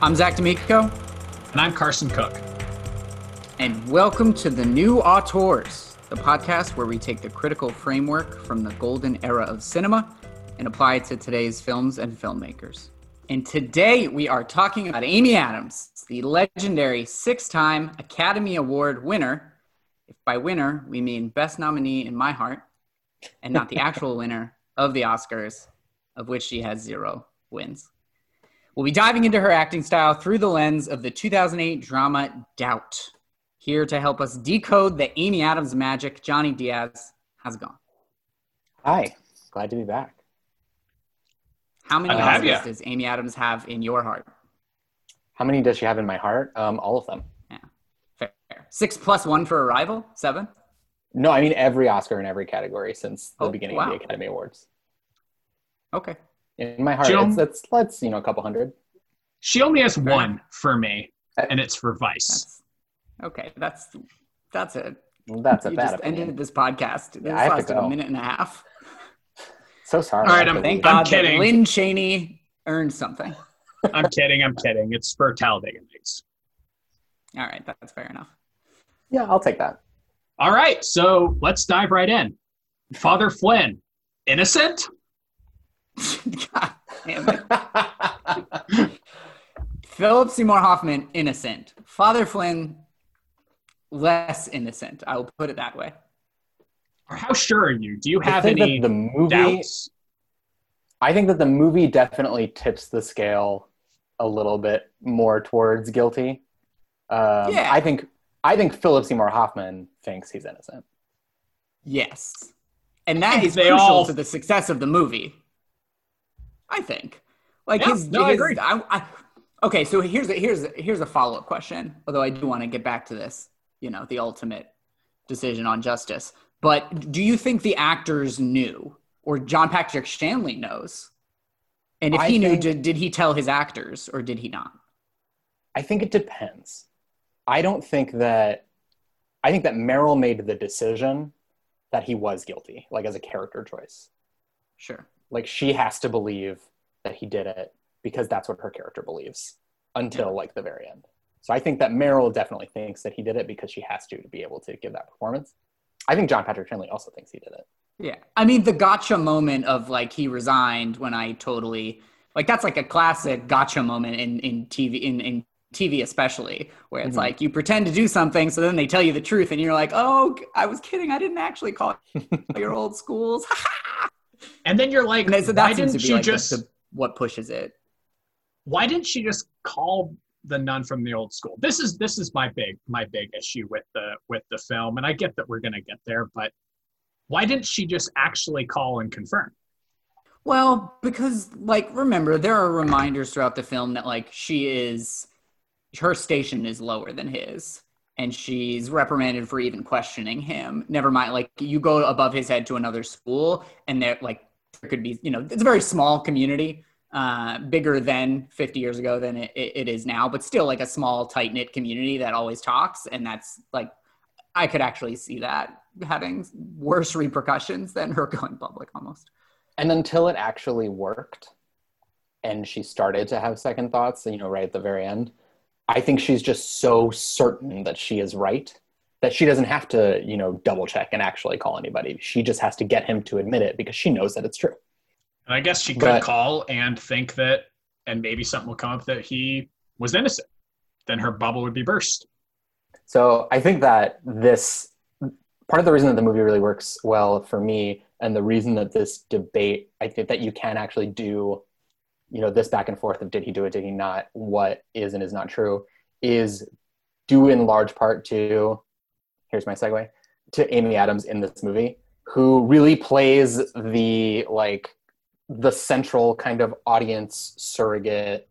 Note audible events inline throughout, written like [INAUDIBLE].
I'm Zach D'Amico, And I'm Carson Cook. and welcome to the New Auteurs, the podcast where we take the critical framework from the golden era of cinema and apply it to today's films and filmmakers. And today we are talking about Amy Adams, the legendary six time Academy Award winner. If by winner, we mean best nominee in my heart, and not the actual [LAUGHS] winner of the Oscars, of which she has zero wins. We'll be diving into her acting style through the lens of the 2008 drama Doubt. Here to help us decode the Amy Adams magic, Jonny Diaz has gone. Hi, glad to be back. How many Glad to have Oscars does Amy Adams have in your heart? How many does she have in my heart? Um, all of them. Yeah, fair. Six plus one for Arrival? Seven? No, I mean every Oscar in every category since the Oh, beginning wow. of the Academy Awards. Okay. In my heart, Jim? it's, that's let's you know a couple hundred. She only has Fair one for me, uh, and it's for Vice. That's okay. That's that's it. That's a you bad just opinion. ended this podcast. This Yeah, I have to lasted a minute and a half. [LAUGHS] So sorry. All right, I have I'm- to Thank leave. I'm God that kidding. Lynne Cheney earned something. [LAUGHS] I'm kidding. I'm kidding. It's for Talladega Nights. All right, that's fair enough. Yeah, I'll take that. All right, so let's dive right in. Father Flynn, innocent? God damn it. Philip Seymour Hoffman, innocent. Father Flynn, less innocent. I will put it that way. Or how sure are you? Do you have any the movie. doubts? I think that the movie definitely tips the scale a little bit more towards guilty. Um, Yeah. I think I think Philip Seymour Hoffman thinks he's innocent. Yes. And that is they crucial all- to the success of the movie. I think. Like Yeah, his, no, I his- agree. I, I, okay, so here's a, here's a, here's a follow up question. Although I do want to get back to this, you know, the ultimate decision on justice. But do you think the actors knew, or John Patrick Shanley knows? And if I he knew, did, did he tell his actors, or did he not? I think it depends. I don't think that I think that Meryl made the decision that he was guilty, like as a character choice. Sure. Like she has to believe that he did it because that's what her character believes until like the very end. So I think that Meryl definitely thinks that he did it because she has to to be able to give that performance. I think John Patrick Shanley also thinks he did it. Yeah. I mean, the gotcha moment of like he resigned when I totally like that's like a classic gotcha moment in in TV in in TV especially where it's Mhm. like you pretend to do something so then they tell you the truth and you're like, "Oh, I was kidding. I didn't actually call [LAUGHS] your old schools." [LAUGHS] And then you're like, and so why didn't she like just? the, what pushes it. why didn't she just call the nun from the old school? This is this is my big my big issue with the with the film, and I get that we're gonna get there, but why didn't she just actually call and confirm? Well, because like remember, there are reminders throughout the film that like she is her station is lower than his and she's reprimanded for even questioning him. Never mind like you go above his head to another school and there like there could be, you know, it's a very small community. Uh, bigger than 50 years ago than it, it, it is now, but still like a small, tight knit community that always talks. And that's like, I could actually see that having worse repercussions than her [LAUGHS] going public almost. And until it actually worked and she started to have second thoughts, you know, right at the very end, I think she's just so certain that she is right that she doesn't have to, you know, double check and actually call anybody. She just has to get him to admit it because she knows that it's true. And I guess she could But- call and think that, and maybe something will come up that he was innocent. Then her bubble would be burst. So I think that this part of the reason that the movie really works well for me, and the reason that this debate, I think that you can actually do, you know, this back and forth of did he do it, did he not, what is and is not true, is due in large part to, here's my segue, to Amy Adams in this movie, who really plays the like the central kind of audience surrogate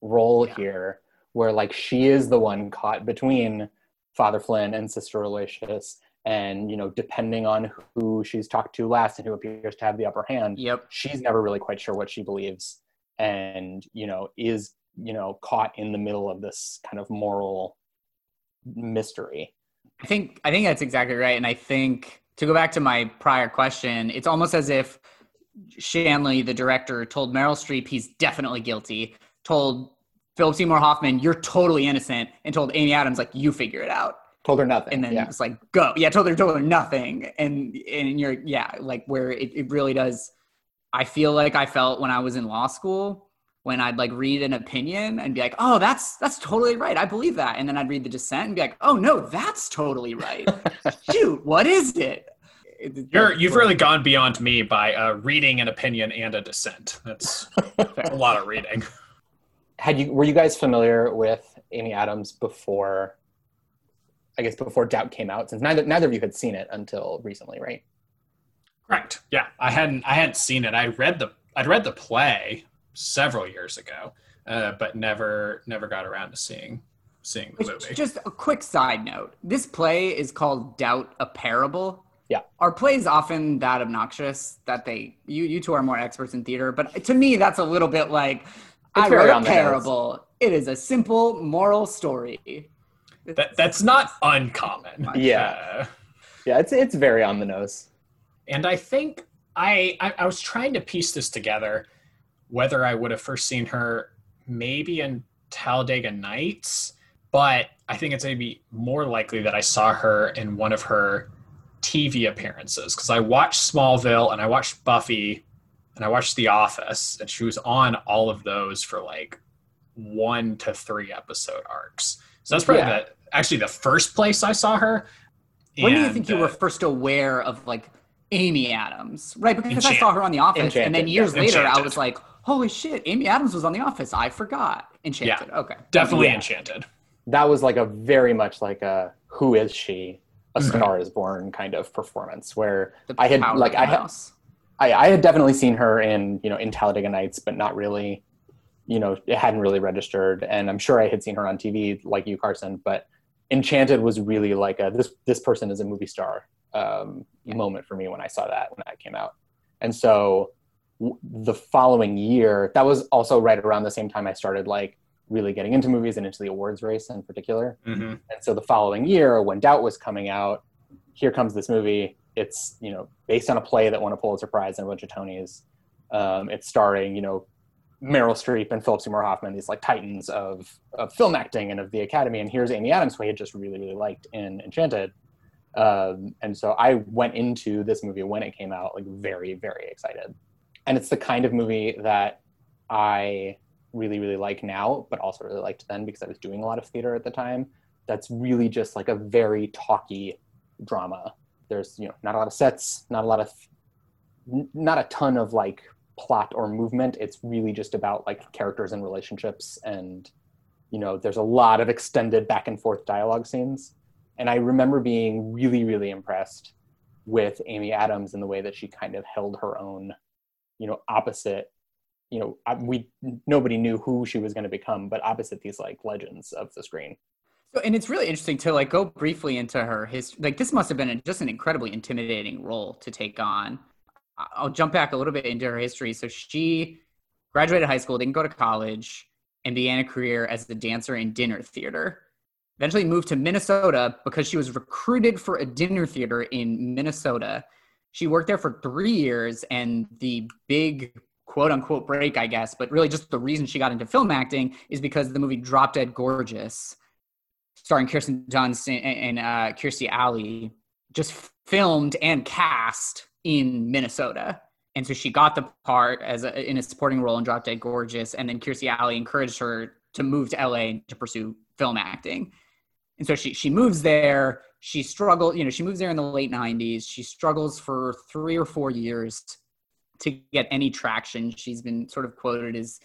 role Yeah. here, where like she is the one caught between Father Flynn and Sister Aloysius, and you know, depending on who she's talked to last and who appears to have the upper hand, Yep. she's never really quite sure what she believes, and you know, is you know caught in the middle of this kind of moral mystery. I think I think that's exactly right, and I think to go back to my prior question, it's almost as if Shanley, the director, told Meryl Streep he's definitely guilty. Told Philip Seymour Hoffman you're totally innocent, and told Amy Adams like you figure it out. Told her nothing. And then yeah. it's like go. Yeah, told her told her nothing. And and you're yeah like where it, it really does. I feel like I felt when I was in law school when I'd like read an opinion and be like, "Oh, that's that's totally right. I believe that." And then I'd read the dissent and be like, "Oh no, that's totally right." [LAUGHS] Shoot, what is it? You're you've really gone beyond me by uh, reading an opinion and a dissent. That's [LAUGHS] a lot of reading. Had you were you guys familiar with Amy Adams before? I guess before Doubt came out, since neither neither of you had seen it until recently, right? Correct. Yeah, I hadn't I hadn't seen it. I read the I'd read the play several years ago, uh, but never never got around to seeing seeing the movie. Just a quick side note: this play is called Doubt a Parable. Yeah. Are plays often that obnoxious that they you you two are more experts in theater, but to me that's a little bit like I very wrote on a the parable. It is a simple moral story. That that's not uncommon. Yeah. Uh, Yeah, it's it's very on the nose. And I think I, I I was trying to piece this together, whether I would have first seen her maybe in Talladega Nights, but I think it's maybe more likely that I saw her in one of her TV appearances because I watched Smallville and I watched Buffy and I watched The Office, and she was on all of those for like one to three episode arcs. So that's probably Yeah. the actually the first place I saw her. When do you And, think you uh, were first aware of like Amy Adams? Right, because I saw her on The Office, and then years yeah. later I was like, "Holy shit, Amy Adams was on The Office! I forgot." Enchanted. Okay. definitely Yeah. enchanted? That was like a very much like a who is she? A Mhm. star is born kind of performance where The I had like I had. I, I had definitely seen her in you know in Talladega Nights, but not really, you know, it hadn't really registered. And I'm sure I had seen her on TV like you, Carson. But Enchanted was really like a this this person is a movie star um, moment for me when I saw that when that came out. And so w- the following year, that was also right around the same time I started like really getting into movies and into the awards race in particular. Mm-hmm. And so the following year, when Doubt was coming out, here comes this movie. It's you know based on a play that won a Pulitzer Prize and a bunch of Tonys. Um, it's starring you know Meryl Streep and Philip Seymour Hoffman, these like titans of of film acting and of the Academy. And here's Amy Adams, who I had just really really liked in Enchanted. Um, and so I went into this movie when it came out like very very excited. And it's the kind of movie that I really really like now, but also really liked then because I was doing a lot of theater at the time. That's really just like a very talky drama. There's you know not a lot of sets, not a lot of, not a ton of like plot or movement. It's really just about like characters and relationships, and you know there's a lot of extended back and forth dialogue scenes. And I remember being really really impressed with Amy Adams in the way that she kind of held her own, you know, opposite. You know, we nobody knew who she was going to become, but opposite these like legends of the screen. So, and it's really interesting to like go briefly into her history. Like this must have been just an incredibly intimidating role to take on. I'll jump back a little bit into her history. So she graduated high school, didn't go to college, and began a career as a dancer in dinner theater. Eventually moved to Minnesota because she was recruited for a dinner theater in Minnesota. She worked there for three years, and the big quote unquote break, I guess, but really just the reason she got into film acting is because the movie Drop Dead Gorgeous starring Kirsten Dunst and, uh, Kirstie Alley, just filmed and cast in Minnesota. And so she got the part as a, in a supporting role in Drop Dead Gorgeous, and then Kirstie Alley encouraged her to move to LA to pursue film acting. And so she she moves there. She struggled, you know, she moves there in the late '90s. She struggles for three or four years to get any traction. She's been sort of quoted as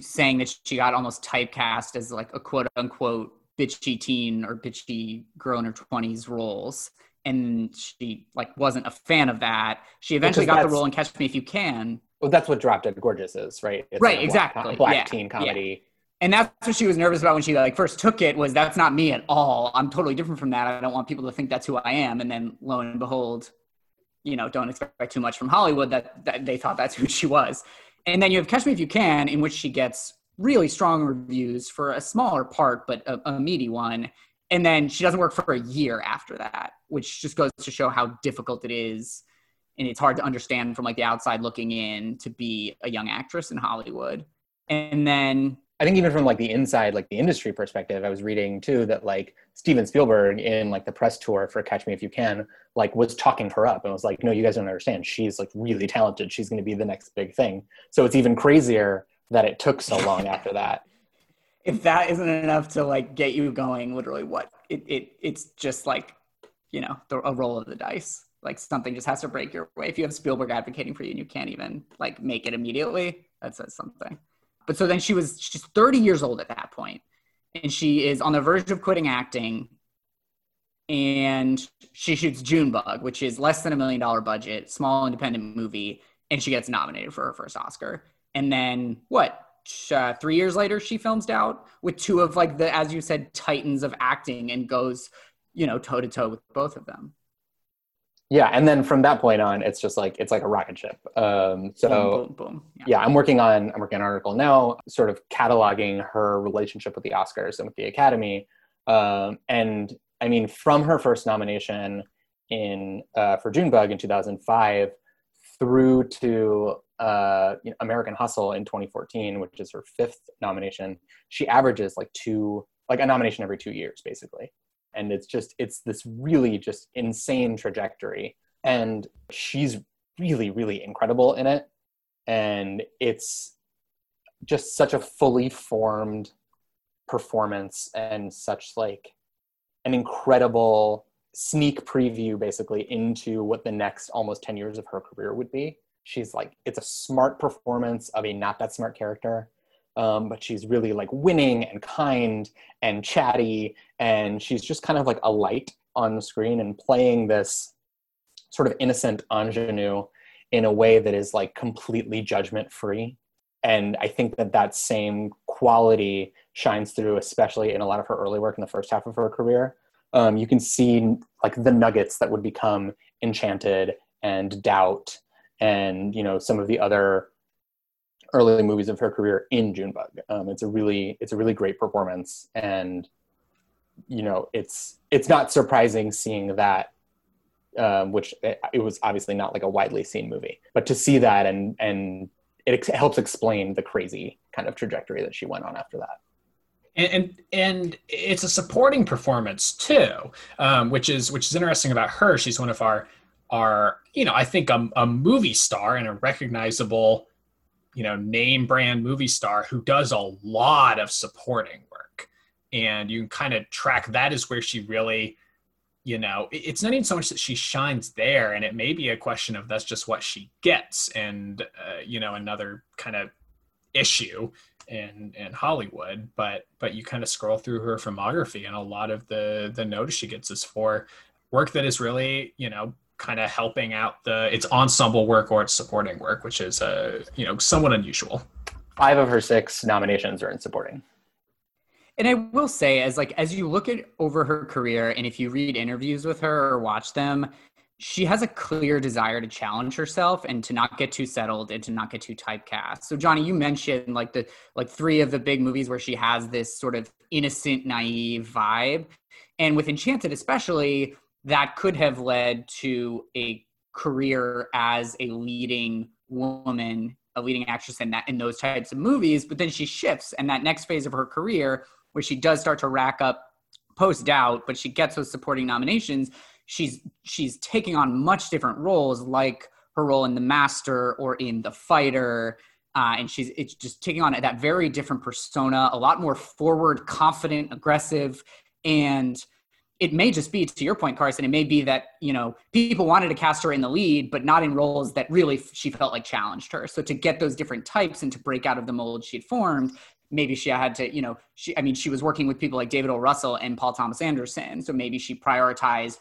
saying that she got almost typecast as like a quote unquote bitchy teen or bitchy girl in her 20s roles and she like wasn't a fan of that she eventually got the role in catch me if you can Well, that's what Drop Dead Gorgeous is, right? It's Right, a black, exactly. Black Yeah, teen comedy. And that's what she was nervous about when she like first took it was that's not me at all. I'm totally different from that. I don't want people to think that's who i am. And then lo and behold you know don't expect too much from hollywood that, that they thought that's [LAUGHS] who she was. And then you have catch me if you can in which she gets really strong reviews for a smaller part but a, a meaty one. And then she doesn't work for a year after that which just goes to show how difficult it is. And it's hard to understand from like the outside looking in to be a young actress in Hollywood. And then I think even from like the inside, like the industry perspective, I was reading too that like Steven Spielberg in like the press tour for Catch Me If You Can, like was talking her up and was like, no, you guys don't understand. She's like really talented. She's going to be the next big thing. So it's even crazier that it took so long after that. [LAUGHS] If that isn't enough to like get you going, literally what it, it it's just like, you know, the, a roll of the dice. Like something just has to break your way. If you have Spielberg advocating for you and you can't even like make it immediately, that says something. But so then she was she's 30 years old at that point, and she is on the verge of quitting acting. And she shoots Junebug, which is less than a million dollar budget, small independent movie, and she gets nominated for her first Oscar. And then what? Uh, three years later, she films Doubt with two of like the, as you said, titans of acting, and goes, you know, toe to toe with both of them yeah and then from that point on it's just like it's like a rocket ship um, so boom, boom, boom. Yeah. yeah. i'm working on i'm working on an article now sort of cataloging her relationship with the oscars and with the academy um, and i mean from her first nomination in uh, for junebug in 2005 through to uh, you know, american hustle in 2014 which is her fifth nomination she averages like two like a nomination every two years basically and it's just it's this really just insane trajectory. And she's really really incredible in it. And it's just such a fully formed performance and such like an incredible sneak preview basically into what the next almost 10 years of her career would be. She's like it's a smart performance of a not that smart character um, but she's really like winning and kind and chatty and she's just kind of like a light on the screen and playing this sort of innocent ingenue in a way that is like completely judgment free and i think that that same quality shines through especially in a lot of her early work in the first half of her career. Um, you can see like the nuggets that would become enchanted and doubt and you know some of the other early movies of her career in Junebug. Um, it's a really it's a really great performance, and you know it's it's not surprising seeing that, um, which it, it, was obviously not like a widely seen movie, but to see that and and it ex- helps explain the crazy kind of trajectory that she went on after that. And, and, and it's a supporting performance too, um, which is which is interesting about her. She's one of our our you know I think a, a movie star and a recognizable you know name brand movie star who does a lot of supporting work. And you can kind of track that is where she really you know it's not even so much that she shines there and it may be a question of that's just what she gets and uh, you know another kind of issue in in hollywood. But but you kind of scroll through her filmography and a lot of the the notice she gets is for work that is really you know kind of helping out the its ensemble work or its supporting work, which is uh, you know somewhat unusual. Five of her six nominations are in supporting. And I will say, as like as you look at over her career, and if you read interviews with her or watch them, she has a clear desire to challenge herself and to not get too settled and to not get too typecast. So Jonny, you mentioned like the like three of the big movies where she has this sort of innocent, naive vibe. And with Enchanted, especially, that could have led to a career as a leading woman, a leading actress in that in those types of movies. But then she shifts, and that next phase of her career, where she does start to rack up post doubt, but she gets those supporting nominations. She's she's taking on much different roles, like her role in The Master or in The Fighter. Uh, and she's it's just taking on that very different persona, a lot more forward, confident, aggressive, and it may just be to your point carson it may be that you know people wanted to cast her in the lead but not in roles that really she felt like challenged her. So to get those different types and to break out of the mold she had formed maybe she had to you know she i mean she was working with people like david o russell and paul thomas anderson. So maybe she prioritized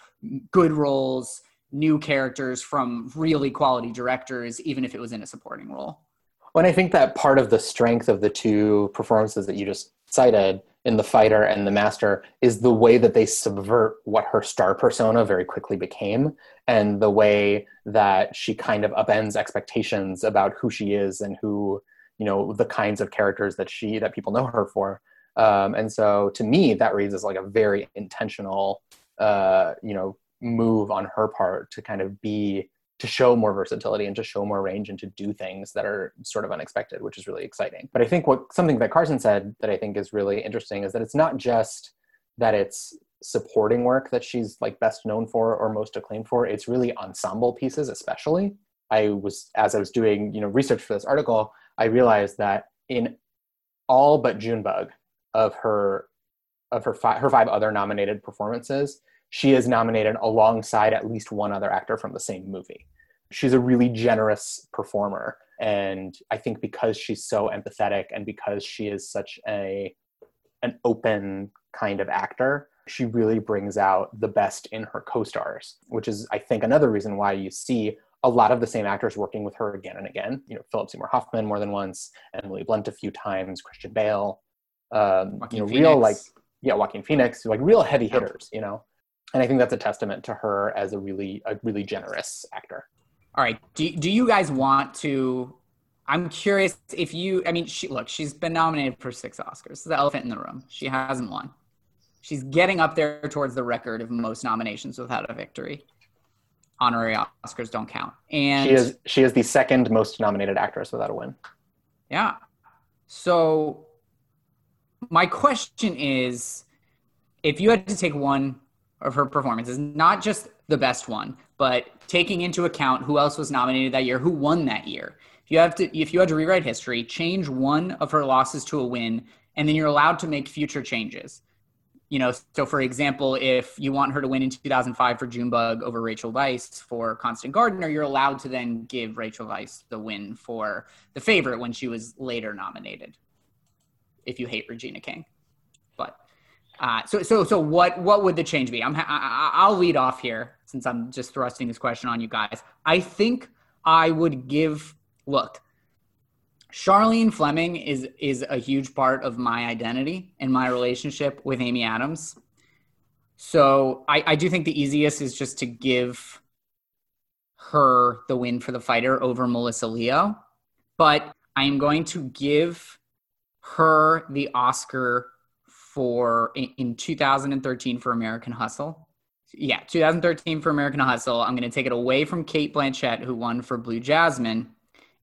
good roles new characters from really quality directors even if it was in a supporting role. Well, and I think that part of the strength of the two performances that you just cited in the fighter and the master is the way that they subvert what her star persona very quickly became and the way that she kind of upends expectations about who she is and who you know the kinds of characters that she that people know her for. Um, and so to me that reads as like a very intentional uh, you know move on her part to kind of be to show more versatility and to show more range and to do things that are sort of unexpected, which is really exciting. But I think what something that Carson said that I think is really interesting is that it's not just that it's supporting work that she's like best known for or most acclaimed for. It's really ensemble pieces, especially. I was as I was doing you know research for this article, I realized that in all but Junebug of her of her five, her five other nominated performances, she is nominated alongside at least one other actor from the same movie. She's a really generous performer, and I think because she's so empathetic and because she is such a an open kind of actor, she really brings out the best in her co-stars, which is I think another reason why you see a lot of the same actors working with her again and again. You know, Philip Seymour Hoffman more than once, Emily Blunt a few times, Christian Bale. Um, you know, Phoenix. real like yeah, Joaquin Phoenix, like real heavy hitters. You know, and I think that's a testament to her as a really a really generous actor. All right, do do you guys want to? I'm curious if you. I mean, she look, she's been nominated for six Oscars. The elephant in the room. She hasn't won. She's getting up there towards the record of most nominations without a victory. Honorary Oscars don't count. And she is she is the second most nominated actress without a win. Yeah. So my question is if you had to take one of her performances, not just the best one, but taking into account who else was nominated that year, who won that year. If you have to if you had to rewrite history, change one of her losses to a win, and then you're allowed to make future changes you know, so for example, if you want her to win in 2005 for Junebug over Rachel Weisz for Constant Gardener, you're allowed to then give Rachel Weisz the win for The Favorite when she was later nominated. If you hate Regina King, uh, so so so what what would the change be? I'm I, I'll lead off here since I'm just thrusting this question on you guys. I think I would give look Charlene Fleming is is a huge part of my identity and my relationship with Amy Adams. So I, I do think the easiest is just to give her the win for the fighter over Melissa Leo. But I am going to give her the Oscar for in 2013 for American Hustle. Yeah, 2013 for American Hustle. I'm going to take it away from Cate Blanchett, who won for Blue Jasmine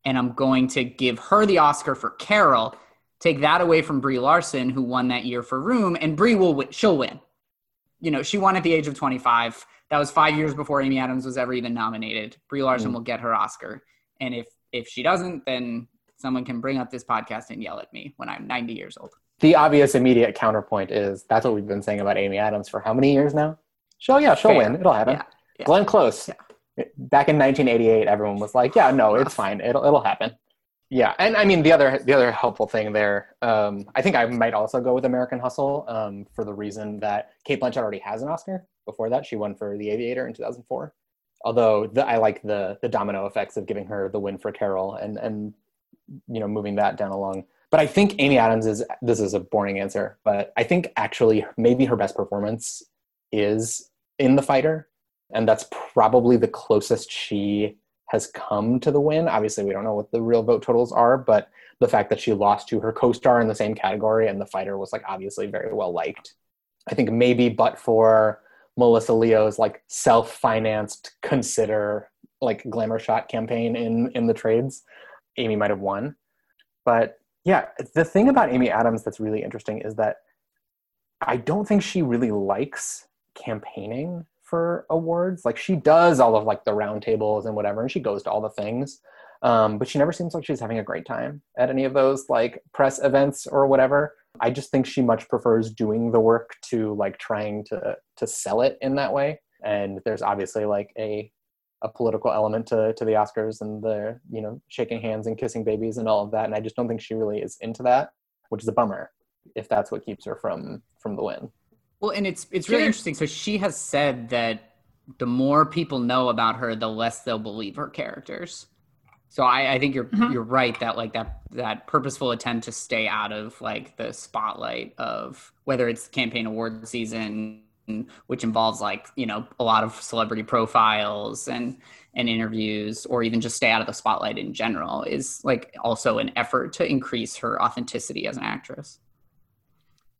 and I'm going to give her the Oscar for Carol. Take that away from Brie Larson, who won that year for Room, and Brie will win. she'll win. You know, she won at the age of 25. That was five years before Amy Adams was ever even nominated. Brie Larson mm. will get her Oscar, and if if she doesn't, then someone can bring up this podcast and yell at me when I'm 90 years old. The obvious immediate counterpoint is that's what we've been saying about Amy Adams for how many years now? She'll yeah, she'll Fair. win. It'll happen. Yeah, yeah. Glenn Close. Yeah back in 1988 everyone was like yeah no it's fine it'll it'll happen yeah and i mean the other the other helpful thing there um, i think i might also go with american hustle um, for the reason that Cate blanchett already has an oscar before that she won for the aviator in 2004 although the, i like the the domino effects of giving her the win for carol and and you know moving that down along but i think amy adams is this is a boring answer but i think actually maybe her best performance is in the fighter and that's probably the closest she has come to the win. Obviously, we don't know what the real vote totals are, but the fact that she lost to her co-star in the same category and the fighter was like obviously very well liked. I think maybe but for Melissa Leo's like self-financed consider like glamour shot campaign in in the trades, Amy might have won. But yeah, the thing about Amy Adams that's really interesting is that I don't think she really likes campaigning for awards. Like she does all of like the roundtables and whatever, and she goes to all the things. Um, but she never seems like she's having a great time at any of those like press events or whatever. I just think she much prefers doing the work to like trying to to sell it in that way. And there's obviously like a a political element to to the Oscars and the you know shaking hands and kissing babies and all of that. And I just don't think she really is into that, which is a bummer if that's what keeps her from from the win. Well, and it's it's really interesting. So she has said that the more people know about her, the less they'll believe her characters. So I, I think you're mm-hmm. you're right that like that that purposeful attempt to stay out of like the spotlight of whether it's campaign award season, which involves like you know a lot of celebrity profiles and and interviews, or even just stay out of the spotlight in general, is like also an effort to increase her authenticity as an actress.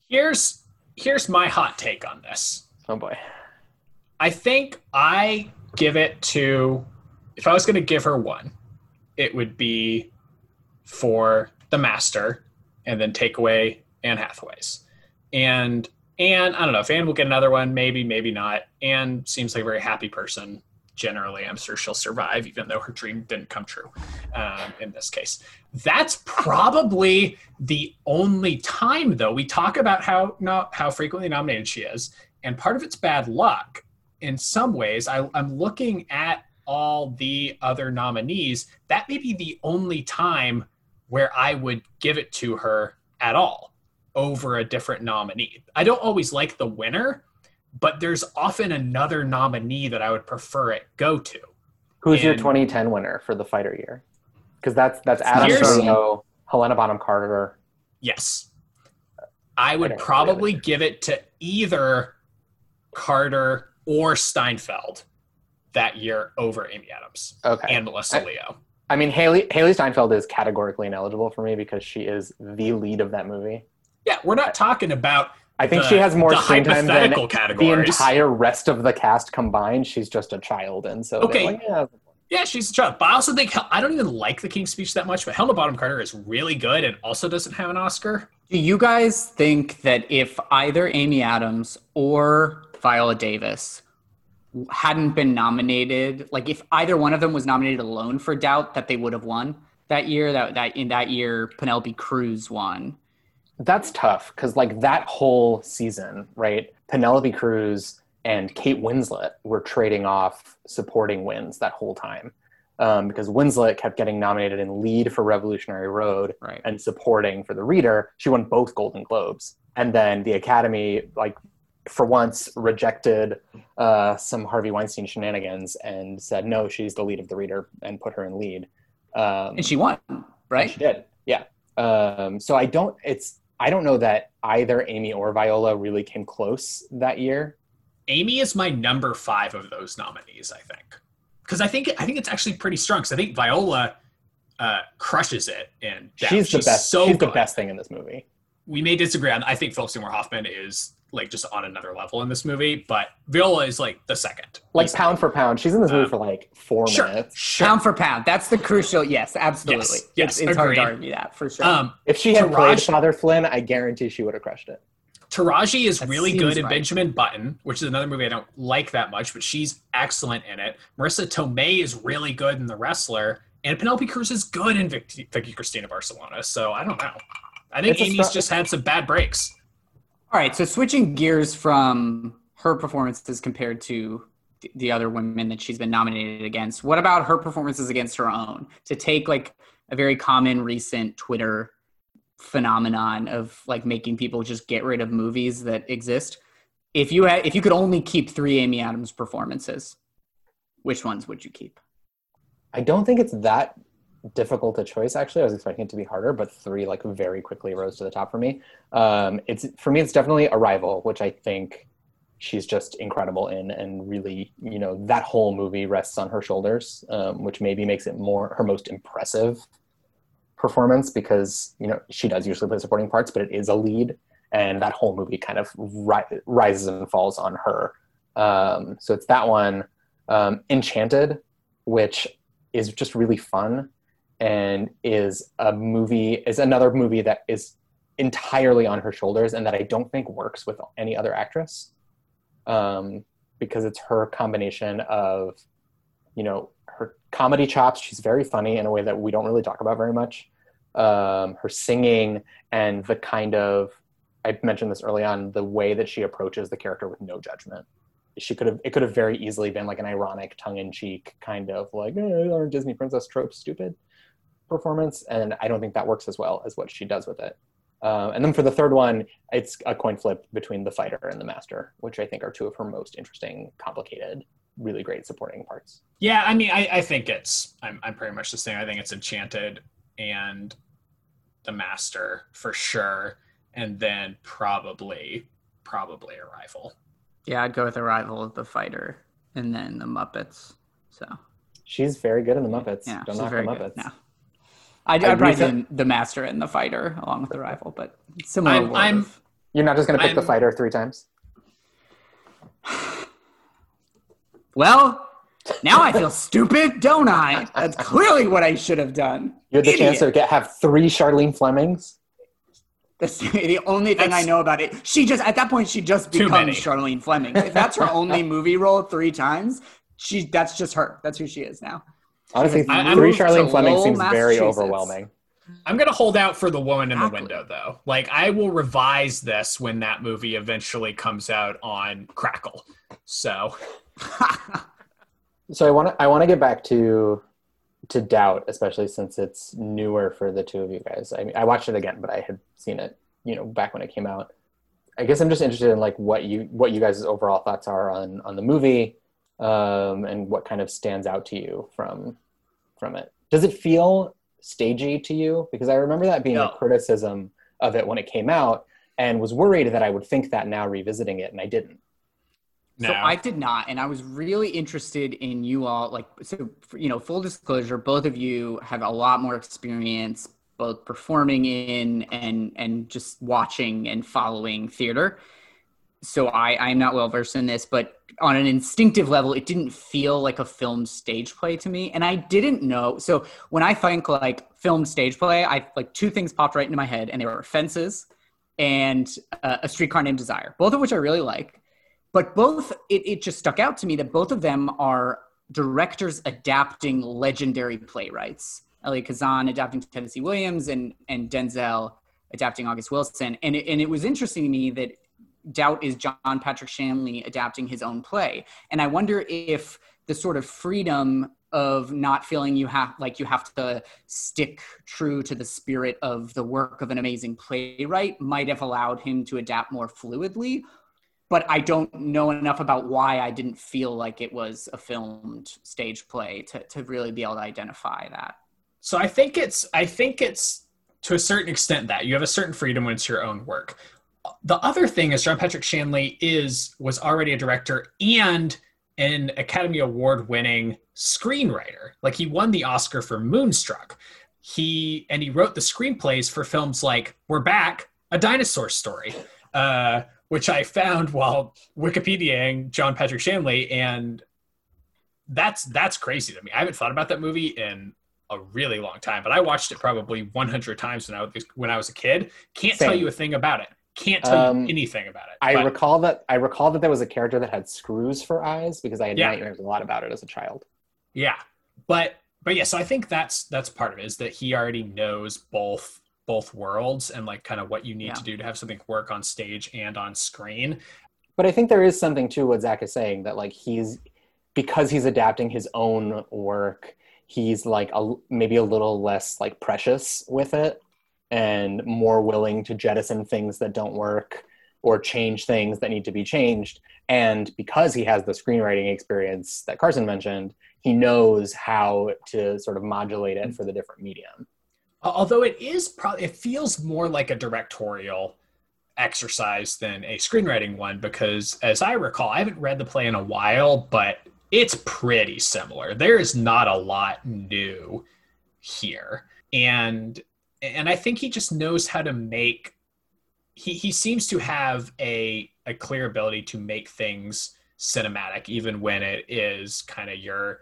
Here's here's my hot take on this. Oh boy. I think I give it to if I was going to give her one, it would be for the master, and then take away Anne Hathaway's. And and I don't know if Anne will get another one, maybe, maybe not. Anne seems like a very happy person. Generally, I'm sure she'll survive, even though her dream didn't come true um, in this case. That's probably the only time, though. We talk about how not how frequently nominated she is, and part of it's bad luck. In some ways, I, I'm looking at all the other nominees. That may be the only time where I would give it to her at all over a different nominee. I don't always like the winner, but there's often another nominee that I would prefer it go to. Who's your 2010 winner for the fighter year? Because that's that's Adam Here's- Helena Bonham Carter. Yes. I I would don't probably really. give it to either Carter or Steinfeld that year over Amy Adams Okay. and Melissa I- Leo. I mean, Hailee Hailee Steinfeld is categorically ineligible for me because she is the lead of that movie. Yeah, we're not talking about I think the- she has more screen time than hypothetical the entire rest of the cast combined. She's just a child, and so Okay. like, yeah, Yeah, she's a child. But I also think I don't even like the King's Speech that much, but Helena Bonham Carter is really good and also doesn't have an Oscar. Do you guys think that if either Amy Adams or Viola Davis hadn't been nominated, like if either one of them was nominated alone for Doubt, that they would have won that year? That that in that year, Penelope Cruz won. That's tough because like that whole season, right? Penelope Cruz and Kate Winslet were trading off supporting wins that whole time um, because Winslet kept getting nominated in lead for Revolutionary Road Right. and supporting for the reader. She won both Golden Globes, and then the Academy, like for once, rejected uh, some Harvey Weinstein shenanigans and said no, she's the lead of the reader and put her in lead. Um, And she won, right? She did. Yeah. Um, so I don't. It's. I don't know that either Amy or Viola really came close that year. Amy is my number five of those nominees, I think, because I think I think it's actually pretty strong. Because I think Viola uh, crushes it, and she's the best. So she's the best thing in this movie. We may disagree on. I think Philip Seymour Hoffman is like just on another level in this movie, but Viola is like the second. Like Easily. pound for pound, she's in this movie Um, for like four Sure, minutes. sure. Pound for pound. That's the crucial. Yes, absolutely. Yes, yes, it's, it's hard to argue that for sure. Um, If she had Taraj- played Father Flynn, I guarantee she would have crushed it. Taraji is That really seems good in. Benjamin Button, which is another movie I don't like that much, but she's excellent in it. Marisa Tomei is really good in The Wrestler, and Penelope Cruz is good in Vicky, Vicky Cristina Barcelona. So I don't know. I think It's Amy's str- just had some bad breaks. All right, so switching gears from her performances compared to the other women that she's been nominated against, what about her performances against her own? To take like a very common recent Twitter phenomenon of like making people just get rid of movies that exist. If you had, if you could only keep three Amy Adams performances, which ones would you keep? I don't think it's that difficult a choice. Actually, I was expecting it to be harder, but three like very quickly rose to the top for me. Um, it's for me, it's definitely Arrival, which I think she's just incredible in, and really, you know, that whole movie rests on her shoulders, um, which maybe makes it more her most impressive performance because you know she does usually play supporting parts, but it is a lead, and that whole movie kind of ri- rises and falls on her. Um, so it's that one. Um, Enchanted, which is just really fun and is a movie is another movie that is entirely on her shoulders and that I don't think works with any other actress um, because it's her combination of you know her comedy chops. She's very funny in a way that we don't really talk about very much. Um, her singing and the kind of I mentioned this early on the way that she approaches the character with no judgment. She could have it could have very easily been like an ironic tongue-in-cheek kind of like eh, disney princess tropes stupid performance and i don't think that works as well as what she does with it um, and then for the third one it's a coin flip between the fighter and the master which i think are two of her most interesting complicated really great supporting parts Yeah, I mean, I, I think it's I'm I'm pretty much the same. I think it's Enchanted and The Master for sure, and then probably probably Arrival. Yeah, I'd go with Arrival of the Fighter and then the Muppets. So she's very good in the muppets yeah, don't she's knock the very muppets good. No. I'd, I I'd probably recent- the Master and the Fighter along with the rival, but similar. I'm- I'm- of- you're not just going to pick the I'm- fighter three times [SIGHS] well, now I feel stupid, don't I? That's clearly what I should have done. You had the chance to get have three Charlene Flemings. That's the only thing I know about it. She just at that point she just becomes. Charlene Fleming. If that's her [LAUGHS] only movie role three times, she that's just her. That's who she is now. Honestly, I- I three moved Charlene Fleming seems very overwhelming. I'm gonna hold out for the woman in the Exactly. window though. Like I will revise this when that movie eventually comes out on Crackle. So [LAUGHS] So I want to I want to get back to to Doubt, especially since it's newer for the two of you guys. I mean, I watched it again, but I had seen it, you know, back when it came out. I guess I'm just interested in like what you what you guys' overall thoughts are on on the movie, um, and what kind of stands out to you from from it. Does it feel stagey to you? Because I remember that being No. a criticism of it when it came out, and was worried that I would think that now revisiting it, and I didn't. no. So I did not, and I was really interested in you all. Like, so you know, full disclosure, both of you have a lot more experience, both performing in and and just watching and following theater. So I I am not well versed in this, but on an instinctive level, it didn't feel like a film stage play to me, and I didn't know. So when I think like film stage play, I like two things popped right into my head, and they were Fences and uh, A Streetcar Named Desire, both of which I really like. But both it, it just stuck out to me that both of them are directors adapting legendary playwrights. Elia Kazan adapting Tennessee Williams and and Denzel adapting August Wilson. And it, and it was interesting to me that Doubt is John Patrick Shanley adapting his own play and I wonder if the sort of freedom of not feeling you have like you have to stick true to the spirit of the work of an amazing playwright might have allowed him to adapt more fluidly but I don't know enough about why I didn't feel like it was a filmed stage play to, to really be able to identify that. So I think it's I think it's to a certain extent that you have a certain freedom when it's your own work. The other thing is John Patrick Shanley is was already a director and an Academy Award winning screenwriter. Like he won the Oscar for Moonstruck. He and he wrote the screenplays for films like We're Back, A Dinosaur Story, uh, which I found while Wikipediaing John Patrick Shanley, and that's that's crazy to me. I haven't thought about that movie in a really long time, but I watched it probably 100 times when I was when I was a kid. Can't tell you a thing about it. Can't tell Um, you anything about it. I But- recall that I recall that there was a character that had screws for eyes because I had Yeah. nightmares a lot about it as a child. Yeah, but but yeah, so I think that's that's part of it is that he already knows both both worlds and like kind of what you need Yeah. to do to have something work on stage and on screen. But I think there is something to what Zach is saying that like he's because he's adapting his own work, he's like a, maybe a little less like precious with it and more willing to jettison things that don't work or change things that need to be changed. And because he has the screenwriting experience that Carson mentioned, he knows how to sort of modulate it for the different medium. Although it is probably it feels more like a directorial exercise than a screenwriting one because as I recall, I haven't read the play in a while, but it's pretty similar. There is not a lot new here. And and I think he just knows how to make he, he seems to have a a clear ability to make things cinematic even when it is kind of your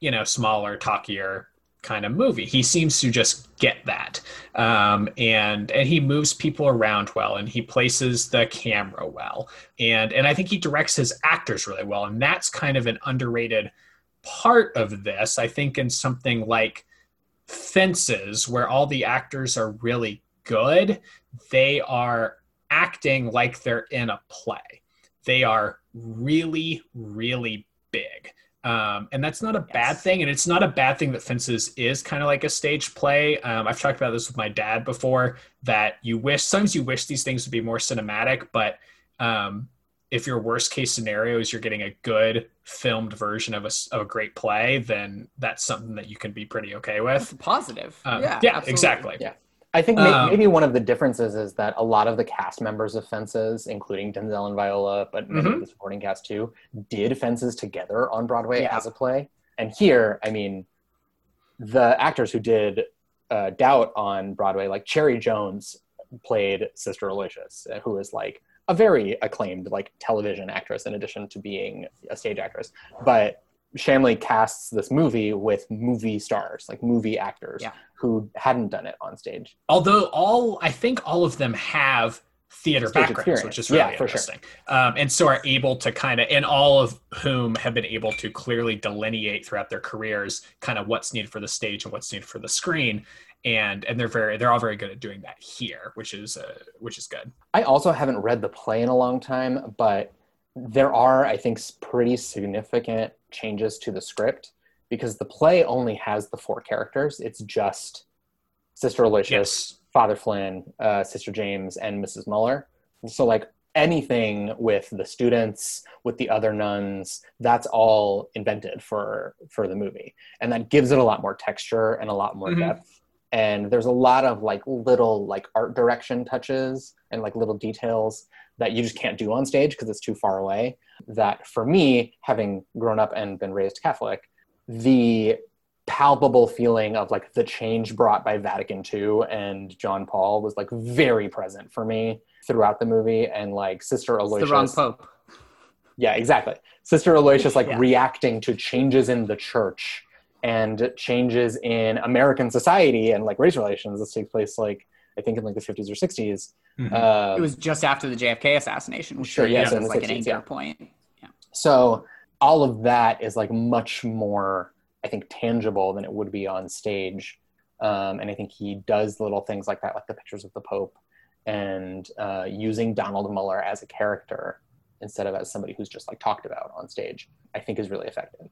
you know smaller talkier kind of movie. He seems to just get that. Um, and and he moves people around well and he places the camera well. And and i think he directs his actors really well and that's kind of an underrated part of this i think in something like fences where all the actors are really good they are acting like they're in a play. They are really really big. Um, and that's not a bad thing and it's not a bad thing that fences is kind of like a stage play. Um, i've talked about this with my dad before that you wish sometimes you wish these things would be more cinematic but um, if your worst case scenario is you're getting a good filmed version of a, s- of a great play then that's something that you can be pretty okay That's with positive. um, yeah, yeah absolutely. exactly Yeah. I think may- Um, maybe one of the differences is that a lot of the cast members of Fences, including Denzel and Viola, but many of Mhm. the supporting cast too, did Fences together on Broadway Yeah. as a play. And here, I mean, the actors who did uh, Doubt on Broadway, like Cherry Jones, played Sister Aloysius, uh, who is like a very acclaimed like television actress in addition to being a stage actress. But Shanley casts this movie with movie stars, like movie actors Yeah. who hadn't done it on stage. Although all, I think all of them have theater Stage backgrounds, experience. which is really Yeah, for sure. interesting. Um, and so are able to kind of, and all of whom have been able to clearly delineate throughout their careers kind of what's needed for the stage and what's needed for the screen. And and they're very they're all very good at doing that here, which is uh, which is good. I also haven't read the play in a long time, but there are, I think, pretty significant changes to the script because the play only has the four characters. It's just Sister Aloysius, Yes. Father Flynn, uh, Sister James, and Mrs. Muller. So, like anything with the students, with the other nuns, that's all invented for for the movie, and that gives it a lot more texture and a lot more Mhm. depth. And there's a lot of like little like art direction touches and like little details that you just can't do on stage because it's too far away. That for me, having grown up and been raised Catholic, the palpable feeling of like the change brought by Vatican II and John Paul was like very present for me throughout the movie. And like Sister It's Aloysius, the wrong pope. yeah, exactly. Sister Aloysius like [LAUGHS] Yeah. reacting to changes in the church and changes in American society and like race relations. This takes place like I think in like the 50s or 60s. Mhm. Um, It was just after the JFK assassination, which Sure, yeah, yeah, so in was the like an 60s, anchor yeah. point. so all of that is like much more i think tangible than it would be on stage um, and i think he does little things like that like the pictures of the pope and uh, using donald muller as a character instead of as somebody who's just like talked about on stage i think is really effective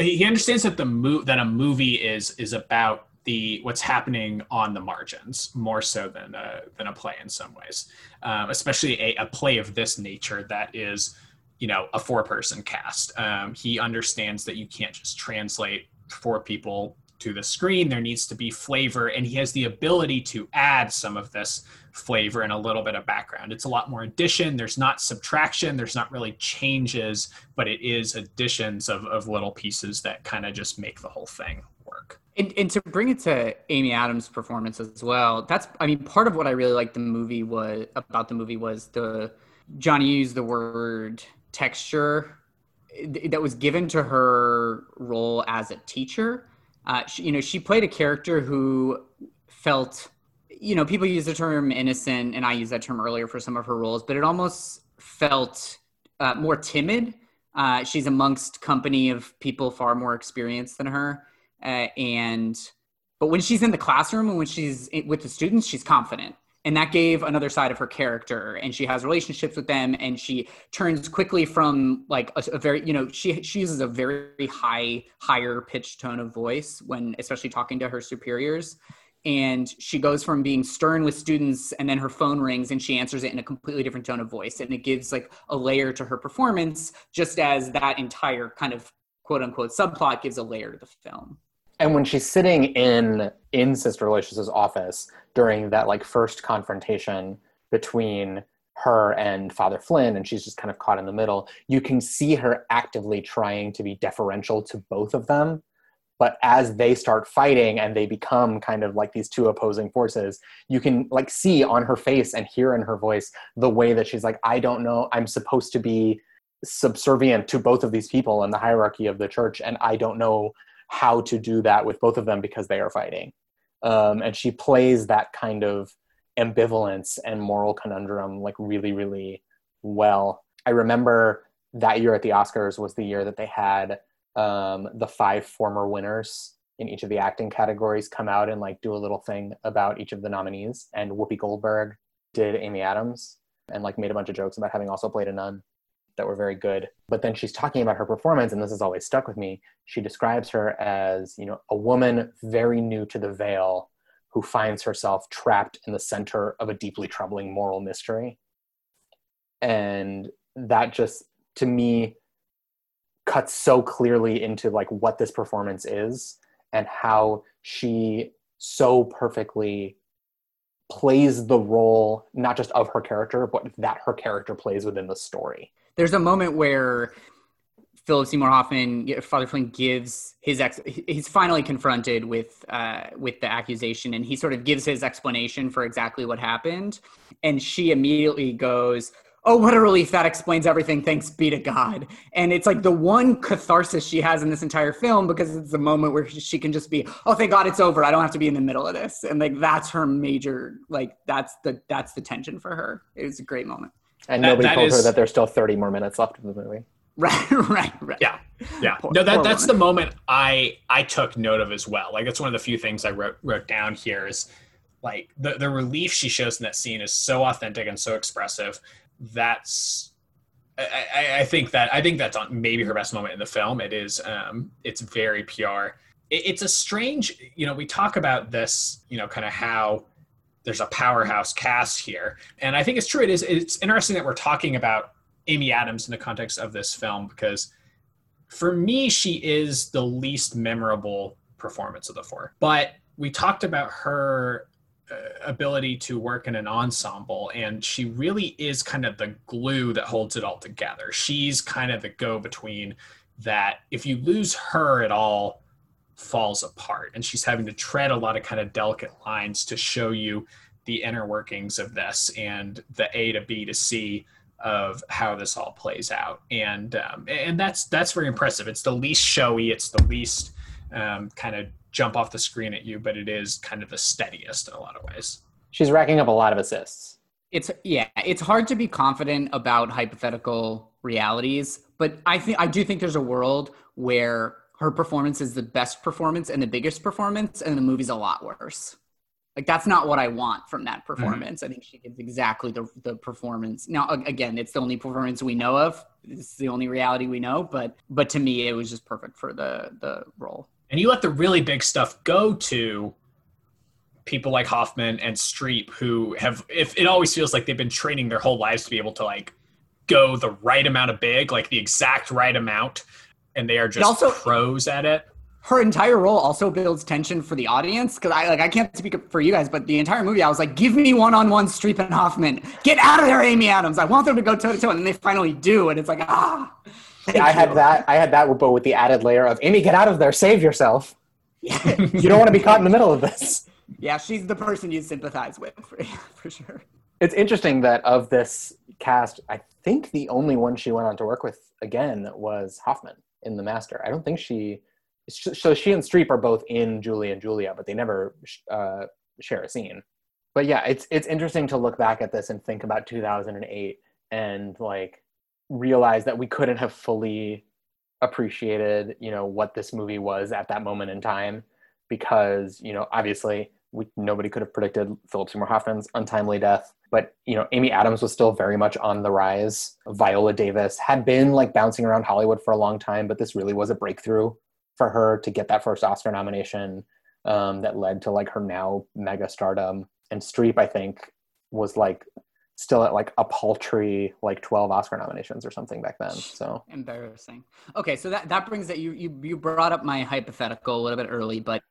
he understands that the mo- that a movie is is about the what's happening on the margins more so than a, than a play in some ways, um, especially a, a play of this nature that is you know a four person cast. Um, he understands that you can't just translate four people to the screen. There needs to be flavor, and he has the ability to add some of this flavor and a little bit of background. It's a lot more addition. There's not subtraction. There's not really changes, but it is additions of, of little pieces that kind of just make the whole thing work. And, and to bring it to Amy Adams' performance as well, that's I mean part of what I really liked the movie was about the movie was the Jonny used the word texture eh, that was given to her role as a teacher. Uh, she, you know, she played a character who felt, you know, people use the term innocent, and I used that term earlier for some of her roles, but it almost felt uh, more timid. Uh, she's amongst company of people far more experienced than her, uh, and but when she's in the classroom and when she's with the students, she's confident. And that gave another side of her character, and she has relationships with them, and she turns quickly from like a, a very, you know, she she uses a very high, higher pitched tone of voice when, especially talking to her superiors, and she goes from being stern with students, and then her phone rings, and she answers it in a completely different tone of voice, and it gives like a layer to her performance, just as that entire kind of quote unquote subplot gives a layer to the film. And when she's sitting in in sister aloysius's office during that like first confrontation between her and father flynn and she's just kind of caught in the middle you can see her actively trying to be deferential to both of them. But as they start fighting and they become kind of like these two opposing forces you can like see on her face and hear in her voice the way that she's like i don't know. I'm supposed to be subservient to both of these people in the hierarchy of the church and i don't know how to do that with both of them because they are fighting. Um, and she plays that kind of ambivalence and moral conundrum like really, really well. I remember that year at the Oscars was the year that they had um, the five former winners in each of the acting categories come out and like do a little thing about each of the nominees. And Whoopi Goldberg did Amy Adams and like made a bunch of jokes about having also played a nun that were very good. But then she's talking about her performance, and this has always stuck with me. She describes her as, you know, a woman very new to the veil who finds herself trapped in the center of a deeply troubling moral mystery. And that just, to me, cuts so clearly into like what this performance is and how she so perfectly plays the role not just of her character but that her character plays within the story there's a moment where Philip Seymour Hoffman, Father Flynn, gives his ex. He's finally confronted with uh, with the accusation, and he sort of gives his explanation for exactly what happened. And she immediately goes, oh, what a relief. That explains everything. Thanks be to God. And it's like the one catharsis she has in this entire film because it's the moment where she can just be, oh, thank God it's over. I don't have to be in the middle of this. And like that's her major, like that's the that's the tension for her. It was a great moment. And That- nobody that told is- her that there's still 30 more minutes left of the movie. [LAUGHS] Right, right, right. Yeah. Yeah. Poor- no, that that's woman. the moment I I took note of as well. Like that's one of the few things I wrote wrote down here is like the the relief she shows in that scene is so authentic and so expressive. That's I, I, I think that I think that's on maybe her best moment in the film. It is um it's very PR. It, it's a strange you know we talk about this you know kind of how there's a powerhouse cast here, and I think it's true. It is it's interesting that we're talking about Amy Adams in the context of this film because for me, she is the least memorable performance of the four. But we talked about her uh, ability to work in an ensemble, and she really is kind of the glue that holds it all together. She's kind of the go between that if you lose her, at all falls apart. And she's having to tread a lot of kind of delicate lines to show you the inner workings of this and the A to B to C of how this all plays out and um, and that's that's very impressive it's the least showy it's the least um, kind of jump off the screen at you but it is kind of the steadiest in a lot of ways She's racking up a lot of assists. It's yeah, it's hard to be confident about hypothetical realities, but I think I do think there's a world where her performance is the best performance and the biggest performance, and the movie's a lot worse. Like that's not what I want from that mm-hmm. performance. I think she gives exactly the the performance. Now again, it's the only performance we know of. It's the only reality we know, but but to me it was just perfect for the the role. and you let the really big stuff go to people like Hoffman and Streep who have if it always feels like they've been training their whole lives to be able to like go the right amount of big like the exact right amount and they are just also- pros at it her entire role also builds tension for the audience because I like I can't speak for you guys, but the entire movie I was like, give me one on one Streep and Hoffman, get out of there, Amy Adams. I want them to go toe to toe, and then they finally do, and it's like ah. thank I had that. I had that, but with the added layer of Amy, get out of there, save yourself. You don't want to be caught in the middle of this. yeah, she's the person you sympathize with for, for sure. It's interesting that of this cast, I think the only one she went on to work with again was Hoffman in The Master. I don't think she. So she and Streep are both in Julie and Julia, but they never uh, share a scene. But yeah, it's it's interesting to look back at this and think about 2008 and like realize that we couldn't have fully appreciated, you know, what this movie was at that moment in time because, you know, obviously we, nobody could have predicted Philip Seymour Hoffman's untimely death. But you know, Amy Adams was still very much on the rise. Viola Davis had been like bouncing around Hollywood for a long time, but this really was a breakthrough for her to get that first Oscar nomination um, that led to like her now mega stardom. And Streep, I think, was like still at like a paltry like 12 Oscar nominations or something back then. So Embarrassing. Okay, so that, that brings that you, you you brought up my hypothetical a little bit early, but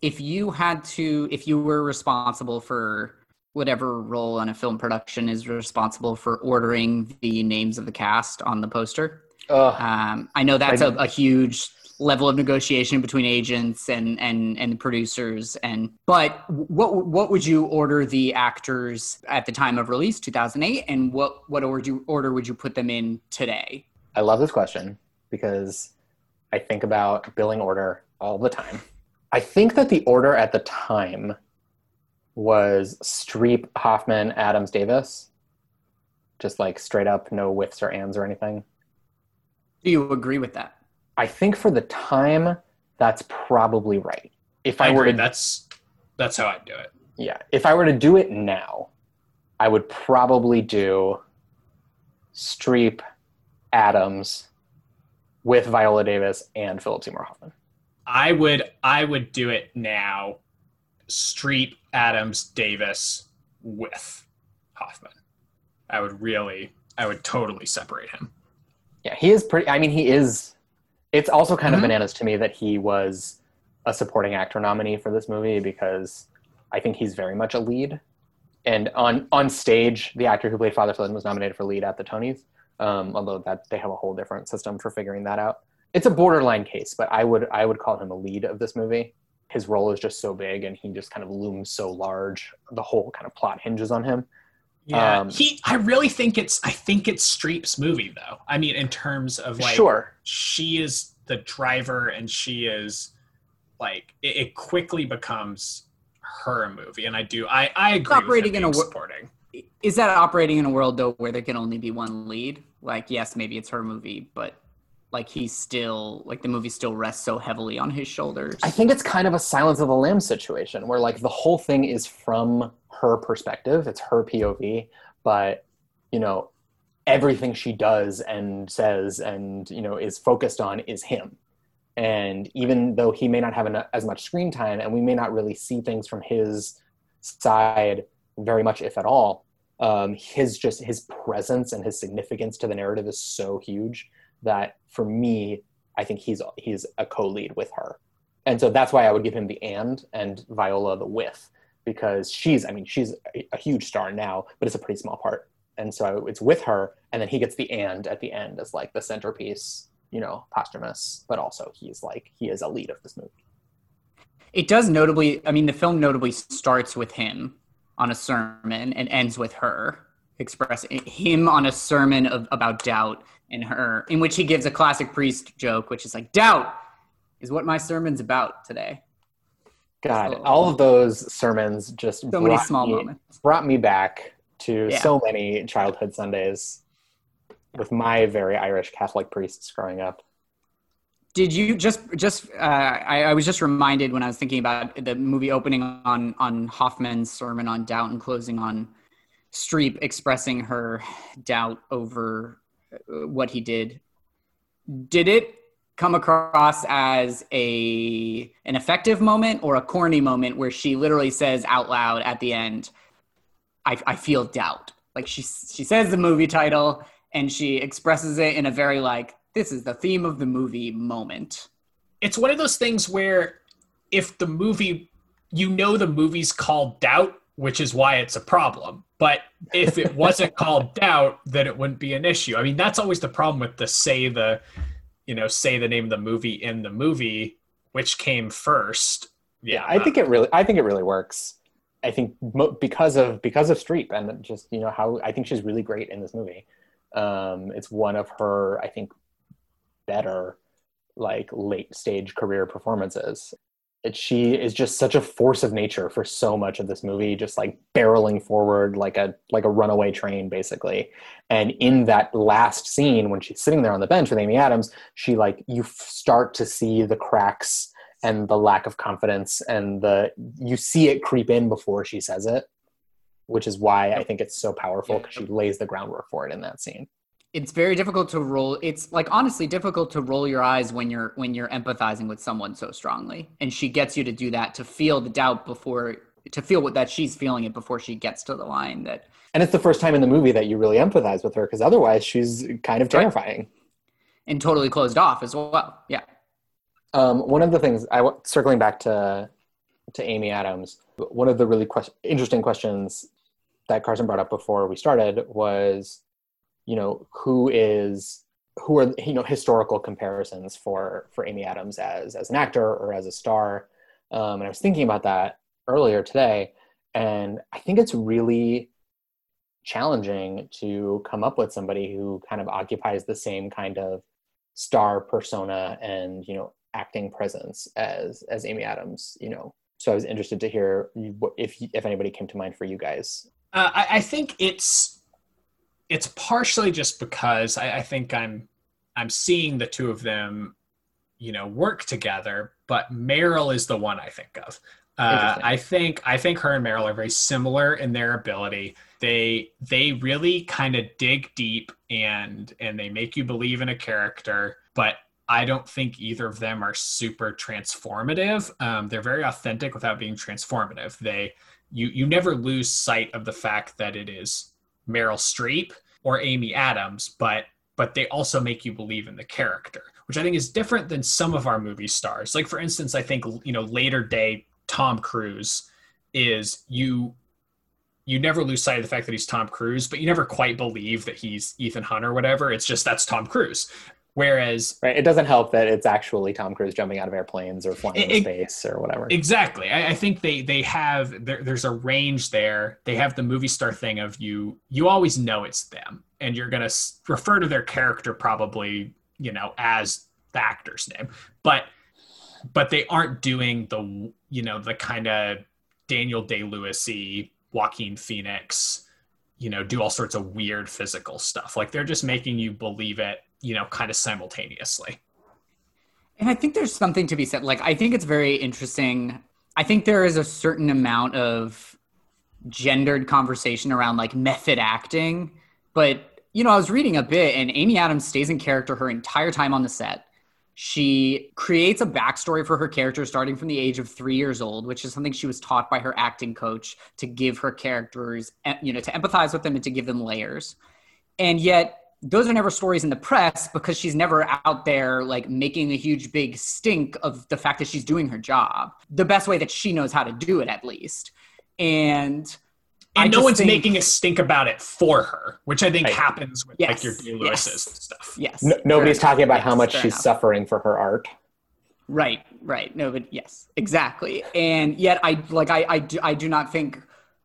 if you had to if you were responsible for whatever role on a film production is responsible for ordering the names of the cast on the poster. Ugh. Um, I know that's a, a huge level of negotiation between agents and and and producers and but what what would you order the actors at the time of release 2008 and what what order you order would you put them in today I love this question because I think about billing order all the time. I think that the order at the time was Streep, Hoffman, Adams, Davis. Just like straight up, no whiffs or ands or anything. do you agree with that I think for the time, that's probably right. If I, I were agree. to, That's that's how I'd do it. yeah, if I were to do it now, I would probably do Streep, Adams, with Viola Davis and Philip Seymour Hoffman. I would I would do it now. Streep, Adams, Davis with Hoffman. I would really I would totally separate him. Yeah, he is pretty. I mean, he is. It's also kind of Mhm. bananas to me that he was a supporting actor nominee for this movie because I think he's very much a lead. And on on stage, the actor who played Father Flynn was nominated for lead at the Tonys. Um, although that they have a whole different system for figuring that out. It's a borderline case, but I would I would call him a lead of this movie. His role is just so big, and he just kind of looms so large. The whole kind of plot hinges on him. Yeah, Um, he. I really think it's. I think it's Streep's movie, though. I mean, in terms of like, sure. she is the driver, and she is like, it, it quickly becomes her movie, and I do. I I agree. operating with in a supporting. Is that operating in a world though where there can only be one lead? Like, yes, maybe it's her movie, but like he's still like the movie still rests so heavily on his shoulders. I think it's kind of a Silence of the Lambs situation where like the whole thing is from her perspective. It's her POV, but you know, everything she does and says and you know is focused on is him. And even though he may not have eno- as much screen time, and we may not really see things from his side very much, if at all, um, his just his presence and his significance to the narrative is so huge that for me, I think he's he's a co-lead with her and so that's why I would give him the and and Viola the with because she's I mean she's a, huge star now, but it's a pretty small part, and so it's with her, and then he gets the and at the end as like the centerpiece, you know, posthumous, but also he's like he is a lead of this movie. It does notably, I mean, the film notably starts with him on a sermon and ends with her expressing him on a sermon of, about doubt and her, in which he gives a classic priest joke, which is like, doubt is what my sermon's about today. God, So- all of those sermons just So many brought small me, moments. brought me back to Yeah. so many childhood Sundays with my very Irish Catholic priests growing up. Did you just just? Uh, I, I was just reminded when I was thinking about the movie opening on on Hoffman's sermon on doubt and closing on Streep expressing her doubt over what he did. Did it come across as a an effective moment or a corny moment where she literally says out loud at the end, "I, I feel doubt." Like she she says the movie title and she expresses it in a very like this is the theme of the movie moment. It's one of those things where if the movie, you know, the movie's called Doubt, which is why it's a problem. But if it wasn't called [LAUGHS] Doubt, then it wouldn't be an issue. I mean, that's always the problem with the say the, you know, say the name of the movie in the movie, which came first. yeah i think it really i think it really works i think mo- because of because of streep and just you know how i think she's really great in this movie um it's one of her i think better like late stage career performances it, she is just such a force of nature for so much of this movie just like barreling forward like a like a runaway train basically. And in that last scene when she's sitting there on the bench with amy adams she like you f- start to see the cracks and the lack of confidence and the you see it creep in before she says it which is why i think it's so powerful because she lays the groundwork for it in that scene It's very difficult to roll. It's like honestly difficult to roll your eyes when you're when you're empathizing with someone so strongly, and she gets you to do that to feel the doubt before to feel what that she's feeling it before she gets to the line that and it's the first time in the movie that you really empathize with her because otherwise she's kind of terrifying and totally closed off as well. Yeah. um, one of the things i circling back to to amy adams one of the really quest- interesting questions that carson brought up before we started was you know who is who are you know historical comparisons for for amy adams as as an actor or as a star. Um, and i was thinking about that earlier today and i think it's really challenging to come up with somebody who kind of occupies the same kind of star persona and you know acting presence as as amy adams you know. So i was interested to hear if if anybody came to mind for you guys. Uh, I, I think it's it's partially just because I, I think I'm I'm seeing the two of them, you know, work together. But Meryl is the one I think of. Uh, I think I think her and Meryl are very similar in their ability. They they really kind of dig deep and and they make you believe in a character, but I don't think either of them are super transformative. Um, they're very authentic without being transformative. They you you never lose sight of the fact that it is Meryl Streep or Amy Adams, but but they also make you believe in the character, which I think is different than some of our movie stars. Like for instance, I think you know later day Tom Cruise is you you never lose sight of the fact that he's Tom Cruise, but you never quite believe that he's Ethan Hunt or whatever. It's just that's Tom Cruise. Whereas, right, it doesn't help that it's actually Tom Cruise jumping out of airplanes or flying It- in space or whatever. Exactly. I, I think they they have there, there's a range there. They have the movie star thing of you you always know it's them, and you're gonna s- refer to their character probably you know as the actor's name, but but they aren't doing the you know the kind of Daniel Day Lewisy, Joaquin Phoenix, you know, do all sorts of weird physical stuff. Like they're just making you believe it, you know, kind of simultaneously. And I think there's something to be said. Like, I think it's very interesting. I think there is a certain amount of gendered conversation around like method acting. But, you know, I was reading a bit, and Amy Adams stays in character her entire time on the set. She creates a backstory for her character starting from the age of three years old, which is something she was taught by her acting coach to give her characters, eh, you know, to empathize with them and to give them layers. And yet, those are never stories in the press because she's never out there like making a huge big stink of the fact that she's doing her job the best way that she knows how to do it at least and And I no one's think- making a stink about it for her, which I think Right. happens with like your Day Lewis's yes. stuff. yes No, nobody's fair talking about enough. how much she's enough. suffering for her art. right right no but yes exactly and yet i like i i do, I do not think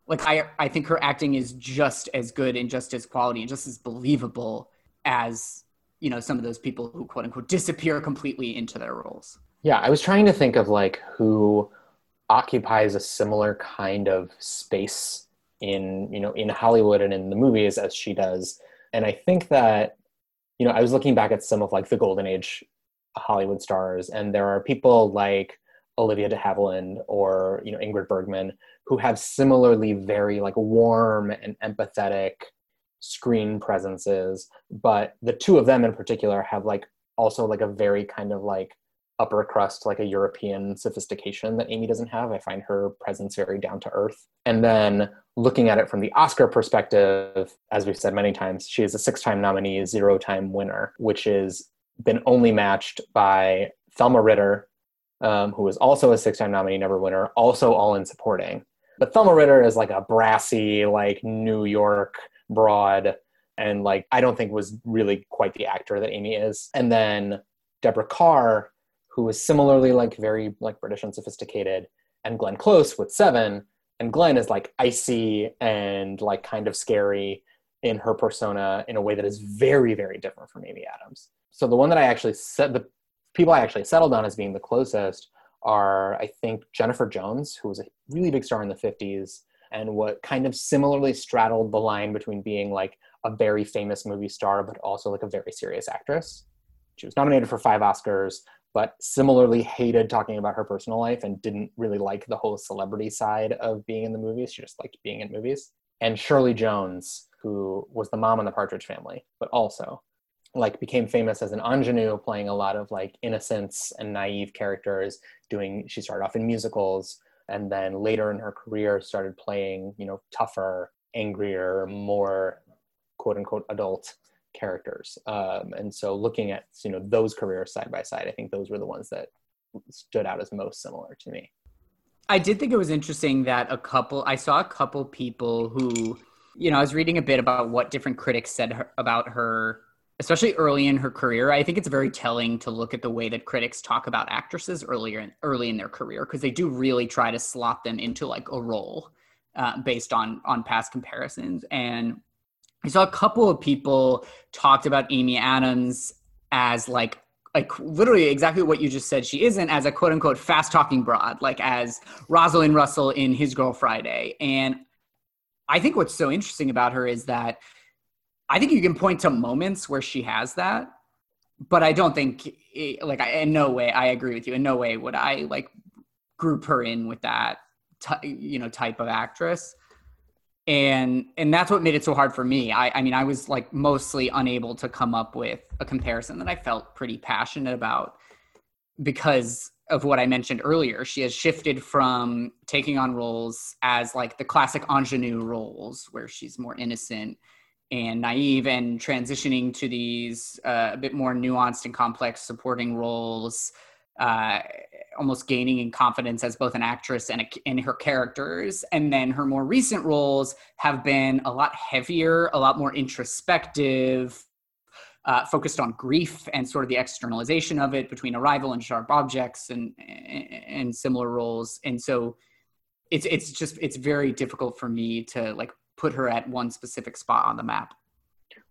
like i i think her acting is just as good and just as quality and just as believable as you know some of those people who quote unquote disappear completely into their roles. Yeah, I was trying to think of like who occupies a similar kind of space in you know in Hollywood and in the movies as she does, and I think that you know I was looking back at some of like the golden age Hollywood stars, and there are people like Olivia de Havilland or you know Ingrid Bergman who have similarly very like warm and empathetic screen presences, but the two of them in particular have like also like a very kind of like upper crust, like a European sophistication that Amy doesn't have. I find her presence very down to earth. And then looking at it from the Oscar perspective, as we've said many times, she is a six time nominee, zero time winner, which has been only matched by Thelma Ritter, um, who was also a six time nominee, never winner, also all in supporting. But Thelma Ritter is like a brassy, like New York broad, and like I don't think was really quite the actor that Amy is. And then Deborah Kerr, who is similarly like very like British and sophisticated, and Glenn Close with Seven, and Glenn is like icy and like kind of scary in her persona in a way that is very very different from Amy Adams. So the one that I actually said the people I actually settled on as being the closest are I think Jennifer Jones, who was a really big star in the 50s and what kind of similarly straddled the line between being like a very famous movie star but also like a very serious actress. She was nominated for five Oscars, but similarly hated talking about her personal life and didn't really like the whole celebrity side of being in the movies. She just liked being in movies. And Shirley Jones, who was the mom in the Partridge Family, but also like became famous as an ingenue playing a lot of like innocence and naive characters doing she started off in musicals and then later in her career started playing you know tougher angrier more quote unquote adult characters. Um, and so looking at you know those careers side by side i think those were the ones that stood out as most similar to me. I did think it was interesting that a couple, I saw a couple people who, you know, I was reading a bit about what different critics said her, about her, especially early in her career. I think it's very telling to look at the way that critics talk about actresses earlier in, early in their career because they do really try to slot them into like a role uh, based on on past comparisons. And I saw a couple of people talked about Amy Adams as like like literally exactly what you just said. She isn't as a quote unquote fast talking broad, like as Rosalind Russell in His Girl Friday. And I think what's so interesting about her is that I think you can point to moments where she has that, but I don't think it, like I, in no way I agree with you. In no way would I like group her in with that ty- you know type of actress. And and that's what made it so hard for me. I, I mean i was like mostly unable to come up with a comparison that i felt pretty passionate about because of what i mentioned earlier. She has shifted from taking on roles as like the classic ingenue roles where she's more innocent and naive and transitioning to these uh, a bit more nuanced and complex supporting roles uh, almost gaining in confidence as both an actress and a, in her characters. And then her more recent roles have been a lot heavier, a lot more introspective, uh, focused on grief and sort of the externalization of it between arrival and sharp objects and and similar roles. And so it's it's just it's very difficult for me to like put her at one specific spot on the map.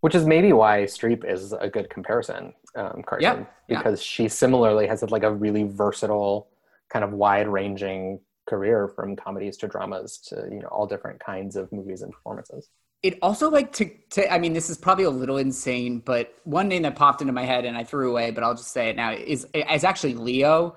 Which is maybe why Streep is a good comparison, um, Carson, Yep, yeah. because she similarly has like a really versatile, kind of wide-ranging career from comedies to dramas to you know all different kinds of movies and performances. it also like to, to i mean this is probably a little insane but one name that popped into my head and i threw away but i'll just say it now is is actually leo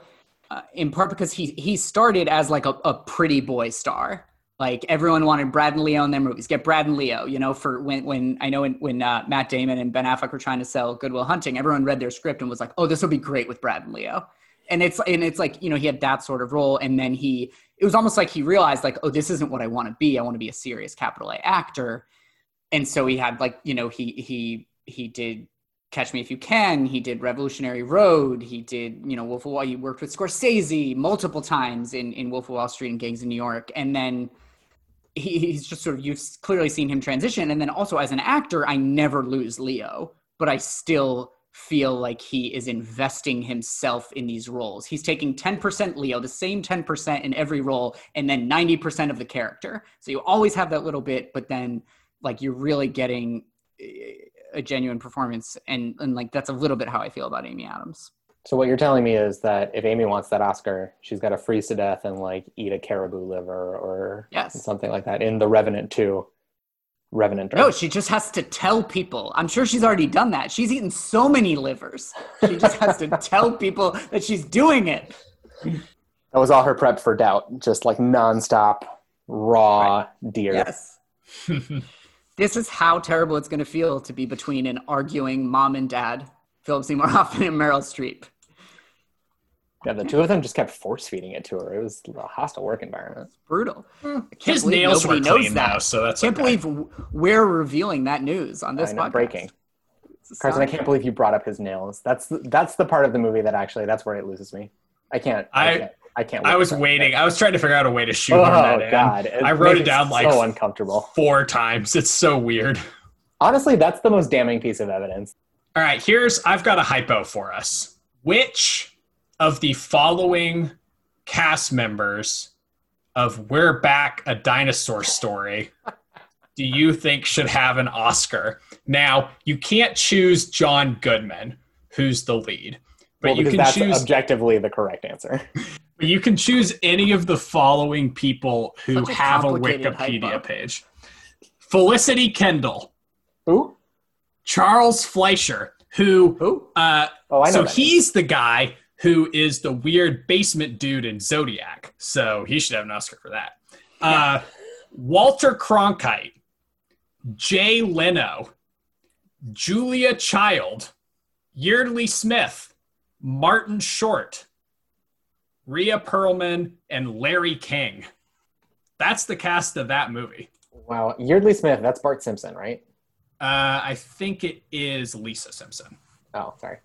uh, in part because he he started as like a, a pretty boy star like everyone wanted brad and leo in their movies. Get brad and leo you know for when when i know when, when uh, matt damon and ben affleck were trying to sell goodwill hunting everyone read their script and was like oh this will be great with brad and leo. And it's and it's like you know he had that sort of role and then he it was almost like he realized like oh this isn't what i want to be. I want to be a serious capital a actor. And so he had like you know he he he did catch me if you can he did revolutionary road he did you know wolf of wall he worked with scorsese multiple times in in wolf of wall street and gangs in new york and then he, he's just sort of you've clearly seen him transition. And then also as an actor i never lose leo but i still feel like he is investing himself in these roles. He's taking 10% leo the same 10% in every role and then 90% of the character. So you always have that little bit but then like you're really getting eh, a genuine performance. And and like that's a little bit how i feel about amy adams So what you're telling me is that if Amy wants that Oscar, she's got to freeze to death and like eat a caribou liver or Yes. something like that in The Revenant 2. Revenant. no she just has to tell people i'm sure she's already done that she's eaten so many livers she just has to [LAUGHS] tell people that she's doing it That was all her prep for doubt, just like nonstop raw deer. yes [LAUGHS] this is how terrible it's going to feel to be between an arguing mom and dad philip seymour hoffman and meryl streep Yeah, the two of them just kept force feeding it to her. It was a hostile work environment. It's brutal hmm. I His nails were nobody knows clean that. though, so that's I can't okay. believe we're revealing that news on this I know, podcast. breaking. Carson, I can't believe you brought up his nails. That's the, that's the part of the movie that actually that's where it loses me. I can't. I, I- can't. I can't. I was at that. waiting. I was trying to figure out a way to shoot. Oh that in. God! I wrote it down like so uncomfortable. four times. It's so weird. Honestly, that's the most damning piece of evidence. All right, here's I've got a hypo for us. Which of the following cast members of We're Back a Dinosaur Story do you think should have an Oscar? Now, you can't choose John Goodman, who's the lead. But Well, you can that's choose objectively the correct answer. [LAUGHS] but you can choose any of the following people who a have a Wikipedia page. Felicity Kendal, Who? Charles Fleischer, who Who? uh, Oh, I know. so that he's the guy who is the weird basement dude in Zodiac. So he should have an Oscar for that. Uh, Walter Cronkite, Jay Leno, Julia Child, Yeardley Smith, Martin Short, Rhea Perlman, and Larry King. That's the cast of that movie. Wow, Yeardley Smith. That's Bart Simpson, right? Uh, I think it is Lisa Simpson. Oh, sorry.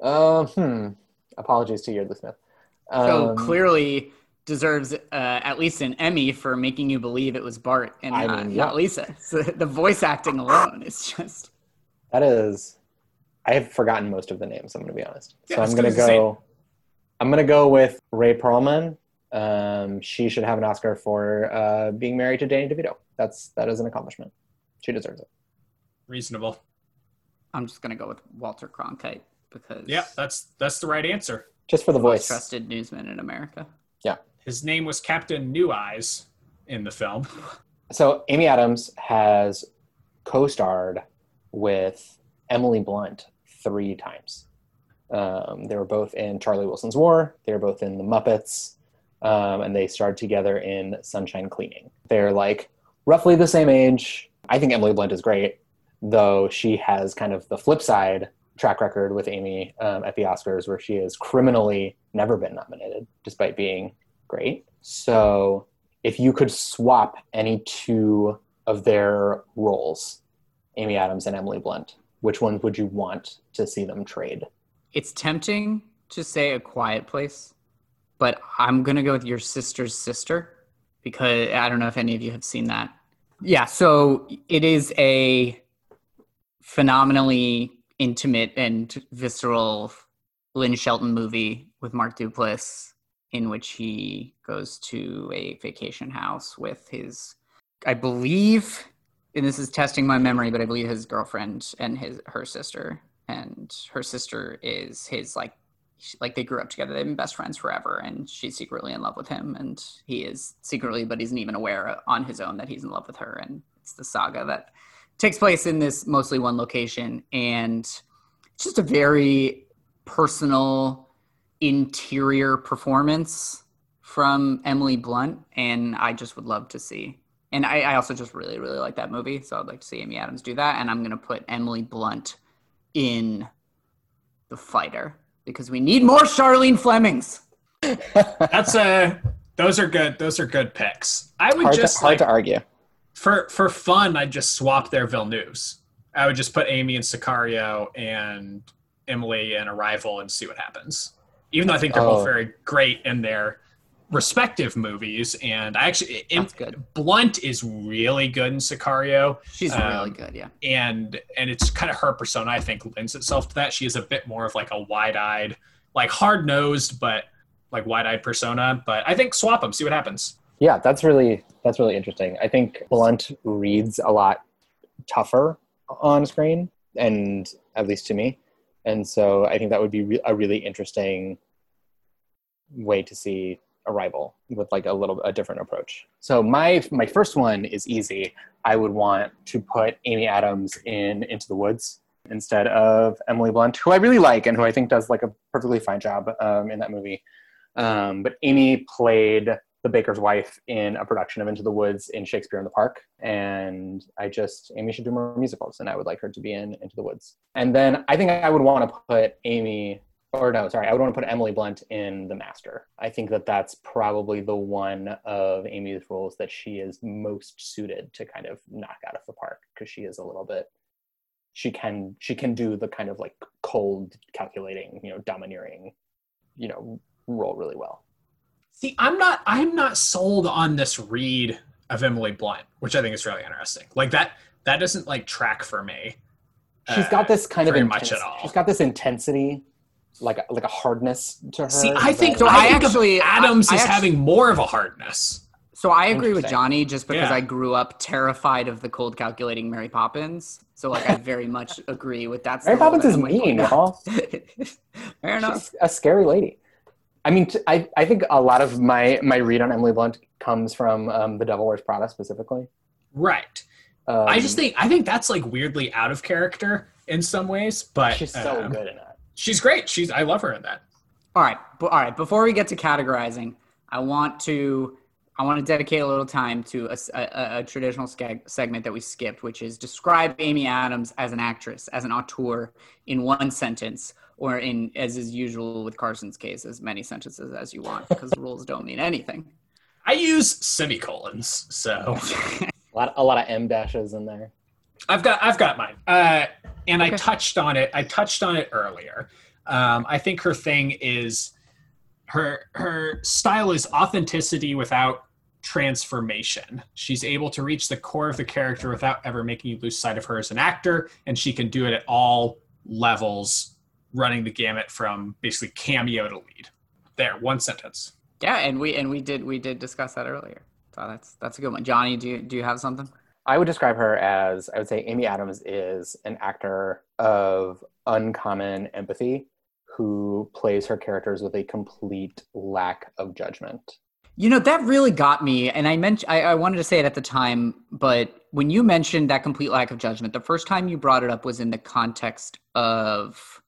Uh, hmm. Apologies to Yeardley Smith. So Um, clearly deserves uh, at least an Emmy for making you believe it was Bart and I not, mean, yeah. not Lisa. [LAUGHS] So the voice acting alone is just That is, I have forgotten most of the names. I'm going to be honest. Yeah, so it's I'm going to good to go. I'm going to go with Rhea Perlman. Um, she should have an Oscar for uh, being married to Danny DeVito. That's that is an accomplishment. She deserves it. Reasonable. I'm just gonna go with Walter Cronkite because Yeah, that's that's the right answer. Just for the most voice. trusted newsman in America. Yeah. His name was Captain Neweyes in the film. [LAUGHS] So Amy Adams has co-starred with Emily Blunt three times. Um, they were both in Charlie Wilson's War. They were both in The Muppets, um, and they starred together in Sunshine Cleaning. They're like roughly the same age. I think Emily Blunt is great, though she has kind of the flip side track record with Amy um, at the Oscars, where she has criminally never been nominated, despite being great. So if you could swap any two of their roles, Amy Adams and Emily Blunt, which ones would you want to see them trade? It's tempting to say a quiet place, but I'm gonna go with your sister's sister because I don't know if any of you have seen that. Yeah, so it is a phenomenally intimate and visceral Lynn Shelton movie with Mark Duplass, in which he goes to a vacation house with his, I believe, and this is testing my memory, but I believe his girlfriend and his her sister, and her sister is his like like they grew up together. They've been best friends forever and she's secretly in love with him and he is secretly but isn't even aware uh, on his own that he's in love with her. And it's the saga that takes place in this mostly one location and it's just a very personal interior performance from emily blunt and i just would love to see and I, I also just really really like that movie so i'd like to see amy adams do that and i'm going to put emily blunt in the fighter because we need more Charlene Flemings. That's a. Those are good. Those are good picks. I would hard just to, hard like, to argue. For for fun. I'd just swap their Villeneuves. I would just put Amy and Sicario and Emily in Arrival and see what happens. Even though I think they're Oh. both very great in their respective movies, and I actually Em- That's good. Blunt is really good in Sicario. She's Um, really good, yeah. and and it's kind of her persona i think lends itself to that she is a bit more of like a wide-eyed like hard-nosed but like wide-eyed persona but i think swap them see what happens Yeah, that's really that's really interesting. I think Blunt reads a lot tougher on screen, and at least to me, and so I think that would be re- a really interesting way to see Arrival with like a little a different approach. So my my first one is easy. I would want to put Amy Adams in Into the Woods instead of Emily Blunt, who I really like and who I think does like a perfectly fine job um, in that movie. Um, but Amy played the baker's wife in a production of Into the Woods in Shakespeare in the Park. And I just, Amy should do more musicals, and I would like her to be in Into the Woods. And then I think I would want to put Amy, or no, sorry, I would want to put Emily Blunt in The Master. I think that that's probably the one of Amy's roles that she is most suited to kind of knock out of the park because she is a little bit. She can she can do the kind of like cold, calculating, you know, domineering, you know, role really well. See i'm not i'm not sold on this read of emily blunt which i think is really interesting like that that doesn't like track for me she's uh, got this kind of very intense, much at all. she's got this intensity like like a hardness to her see i think So i, I think actually- adams I- I is actu- having more of a hardness So I agree with Jonny just because Yeah. I grew up terrified of the cold calculating Mary Poppins. So like I very much agree with that. Mary Poppins is mean, y'all. [LAUGHS] Fair enough. She's a scary lady. I mean, t- I, I think a lot of my, my read on Emily Blunt comes from um, The Devil Wears Prada specifically. right Um, i just think i think that's like weirdly out of character in some ways but she's so um, good in that. she's great she's i love her in that All right, but all right. Before we get to categorizing, I want to I want to dedicate a little time to a traditional seg- segment that we skipped, which is describe Amy Adams as an actress, as an auteur, in one sentence, or in as is usual with Carson's case, as many sentences as you want, because [LAUGHS] rules don't mean anything. I use semicolons, so [LAUGHS] A lot, a lot of em dashes in there. I've got I've got mine. Uh, and I touched on it. I touched on it earlier. Um, I think her thing is her her style is authenticity without transformation. She's able to reach the core of the character without ever making you lose sight of her as an actor, and she can do it at all levels, running the gamut from basically cameo to lead. There, one sentence. Yeah, and we and we did we did discuss that earlier. So that's that's a good one. Jonny, do you do you have something? I would describe her as I would say Amy Adams is an actor of uncommon empathy who plays her characters with a complete lack of judgment. You know, that really got me. And I mentioned, I, I wanted to say it at the time, but when you mentioned that complete lack of judgment, the first time you brought it up was in the context of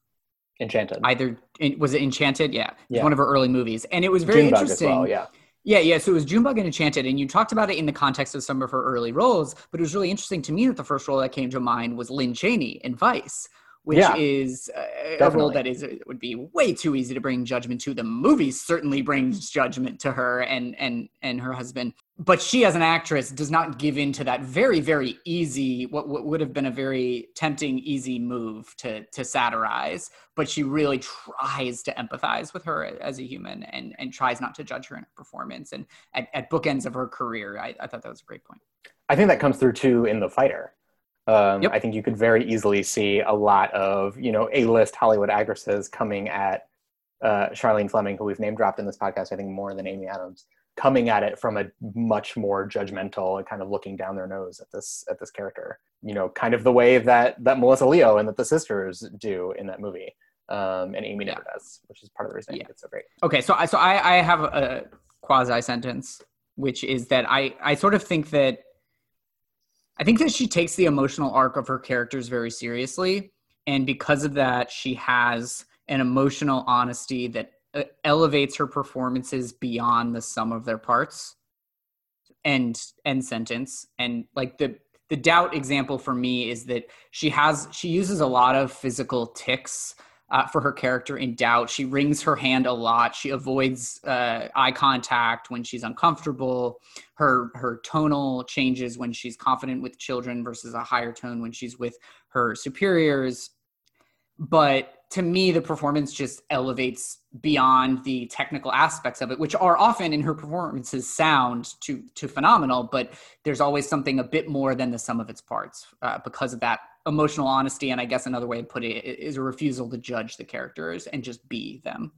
Enchanted. either, was it Enchanted? Yeah. Yeah. One of her early movies. And it was very Junebug interesting. well, yeah. Yeah, yeah. So it was Junebug and Enchanted, and you talked about it in the context of some of her early roles. But it was really interesting to me that the first role that came to mind was Lynne Cheney in Vice, which Yeah, is uh, a role that is would be way too easy to bring judgment to. The movie certainly brings judgment to her and and and her husband, but she as an actress does not give in to that very very easy what, what would have been a very tempting easy move to to satirize but she really tries to empathize with her as a human and and tries not to judge her in her performance and at, at bookends of her career I, I thought that was a great point I think that comes through too in the fighter. Um, Yep. I think you could very easily see a lot of you know A-list Hollywood actresses coming at uh, Charlene Fleming, who we've name dropped in this podcast, I think more than Amy Adams, coming at it from a much more judgmental and kind of looking down their nose at this at this character. You know, kind of the way that that Melissa Leo and that the sisters do in that movie, um, and Amy never does, which is part of the reason I Yeah. think it's so great. Okay, so I so I, I have a quasi sentence, which is that I I sort of think that I think that she takes the emotional arc of her characters very seriously, and because of that, she has an emotional honesty that elevates her performances beyond the sum of their parts. and end sentence. And like the the doubt example for me is that she has she uses a lot of physical ticks uh, for her character in doubt. She wrings her hand a lot. She avoids uh, eye contact when she's uncomfortable. Her her tonal changes when she's confident with children versus a higher tone when she's with her superiors. But to me, the performance just elevates beyond the technical aspects of it, which are often in her performances sound to to phenomenal. But there's always something a bit more than the sum of its parts uh, because of that emotional honesty and i guess another way to put it is a refusal to judge the characters and just be them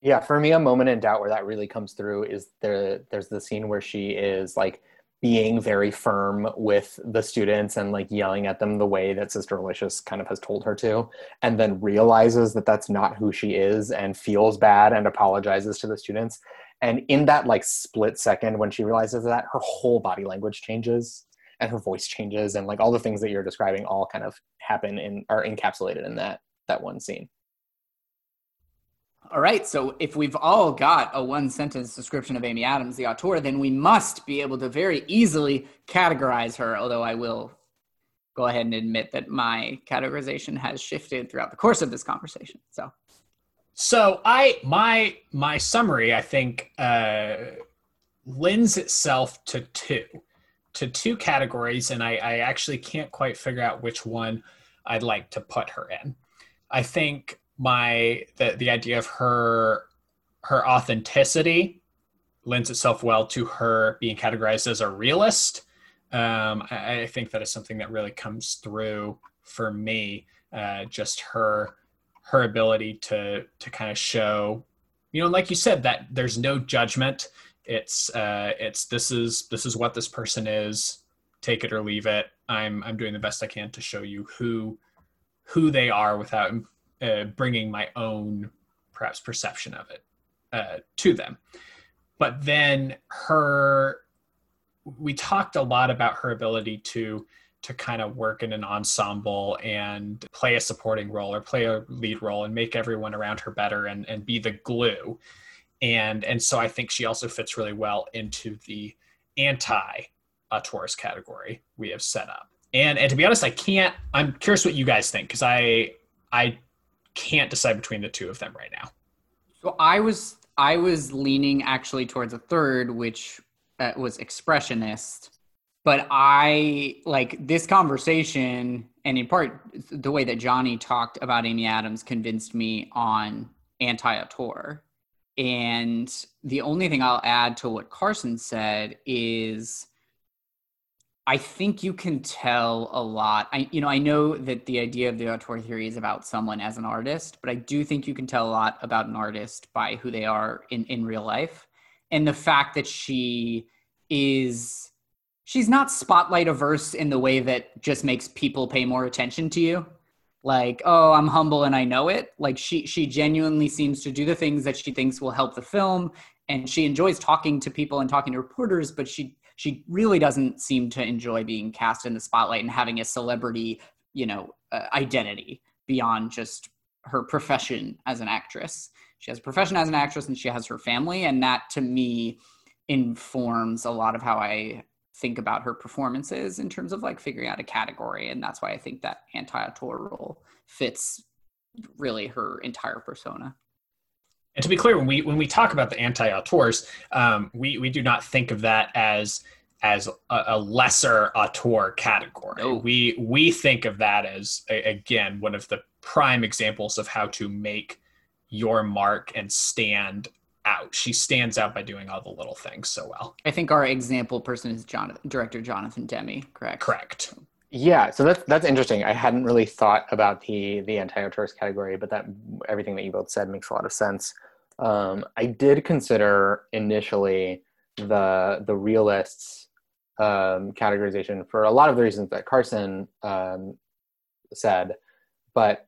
Yeah, for me, a moment in doubt where that really comes through is there. There's the scene where she is like being very firm with the students and like yelling at them the way that Sister Aloysius kind of has told her to, and then realizes that that's not who she is and feels bad and apologizes to the students. And in that like split second when she realizes that, her whole body language changes and her voice changes and like all the things that you're describing all kind of happen and are encapsulated in that that one scene. All right so if we've all got a one sentence description of amy adams the auteur then we must be able to very easily categorize her although i will go ahead and admit that my categorization has shifted throughout the course of this conversation so So I my my summary I think uh, lends itself to two to two categories, and I, I actually can't quite figure out which one I'd like to put her in. I think my the the idea of her her authenticity lends itself well to her being categorized as a realist. Um, I, I think that is something that really comes through for me. Uh, just her her ability to to kind of show you know like you said that there's no judgment it's uh it's this is this is what this person is take it or leave it i'm i'm doing the best i can to show you who who they are without uh, bringing my own perhaps perception of it uh, to them but then her we talked a lot about her ability to to kind of work in an ensemble and play a supporting role or play a lead role and make everyone around her better and, and be the glue. And and so I think she also fits really well into the anti auteurs category we have set up. And and to be honest, I can't I'm curious what you guys think because I I can't decide between the two of them right now. So I was I was leaning actually towards a third, which uh, was expressionist. But I like this conversation, and in part the way that Jonny talked about Amy Adams convinced me on anti-auteur. And the only thing I'll add to what Carson said is I think you can tell a lot. I you know, I know that the idea of the auteur theory is about someone as an artist, but I do think you can tell a lot about an artist by who they are in in real life. And the fact that she is she's not spotlight averse in the way that just makes people pay more attention to you. Like, oh, I'm humble and I know it. Like she she genuinely seems to do the things that she thinks will help the film and she enjoys talking to people and talking to reporters, but she she really doesn't seem to enjoy being cast in the spotlight and having a celebrity, you know, uh, identity beyond just her profession as an actress. She has a profession as an actress and she has her family, and that to me informs a lot of how I think about her performances in terms of like figuring out a category, and that's why I think that anti-auteur role fits really her entire persona. And to be clear, when we when we talk about the anti-auteurs, um, we we do not think of that as as a, a lesser auteur category. No. We we think of that as a, again one of the prime examples of how to make your mark and stand out. She stands out by doing all the little things so well. I think our example person is Jonathan, director Jonathan Demme, correct? Correct. Yeah, so that's that's interesting. I hadn't really thought about the the anti-auteurs category, but that everything that you both said makes a lot of sense. Um, I did consider initially the the realists um, categorization for a lot of the reasons that Carson um, said, but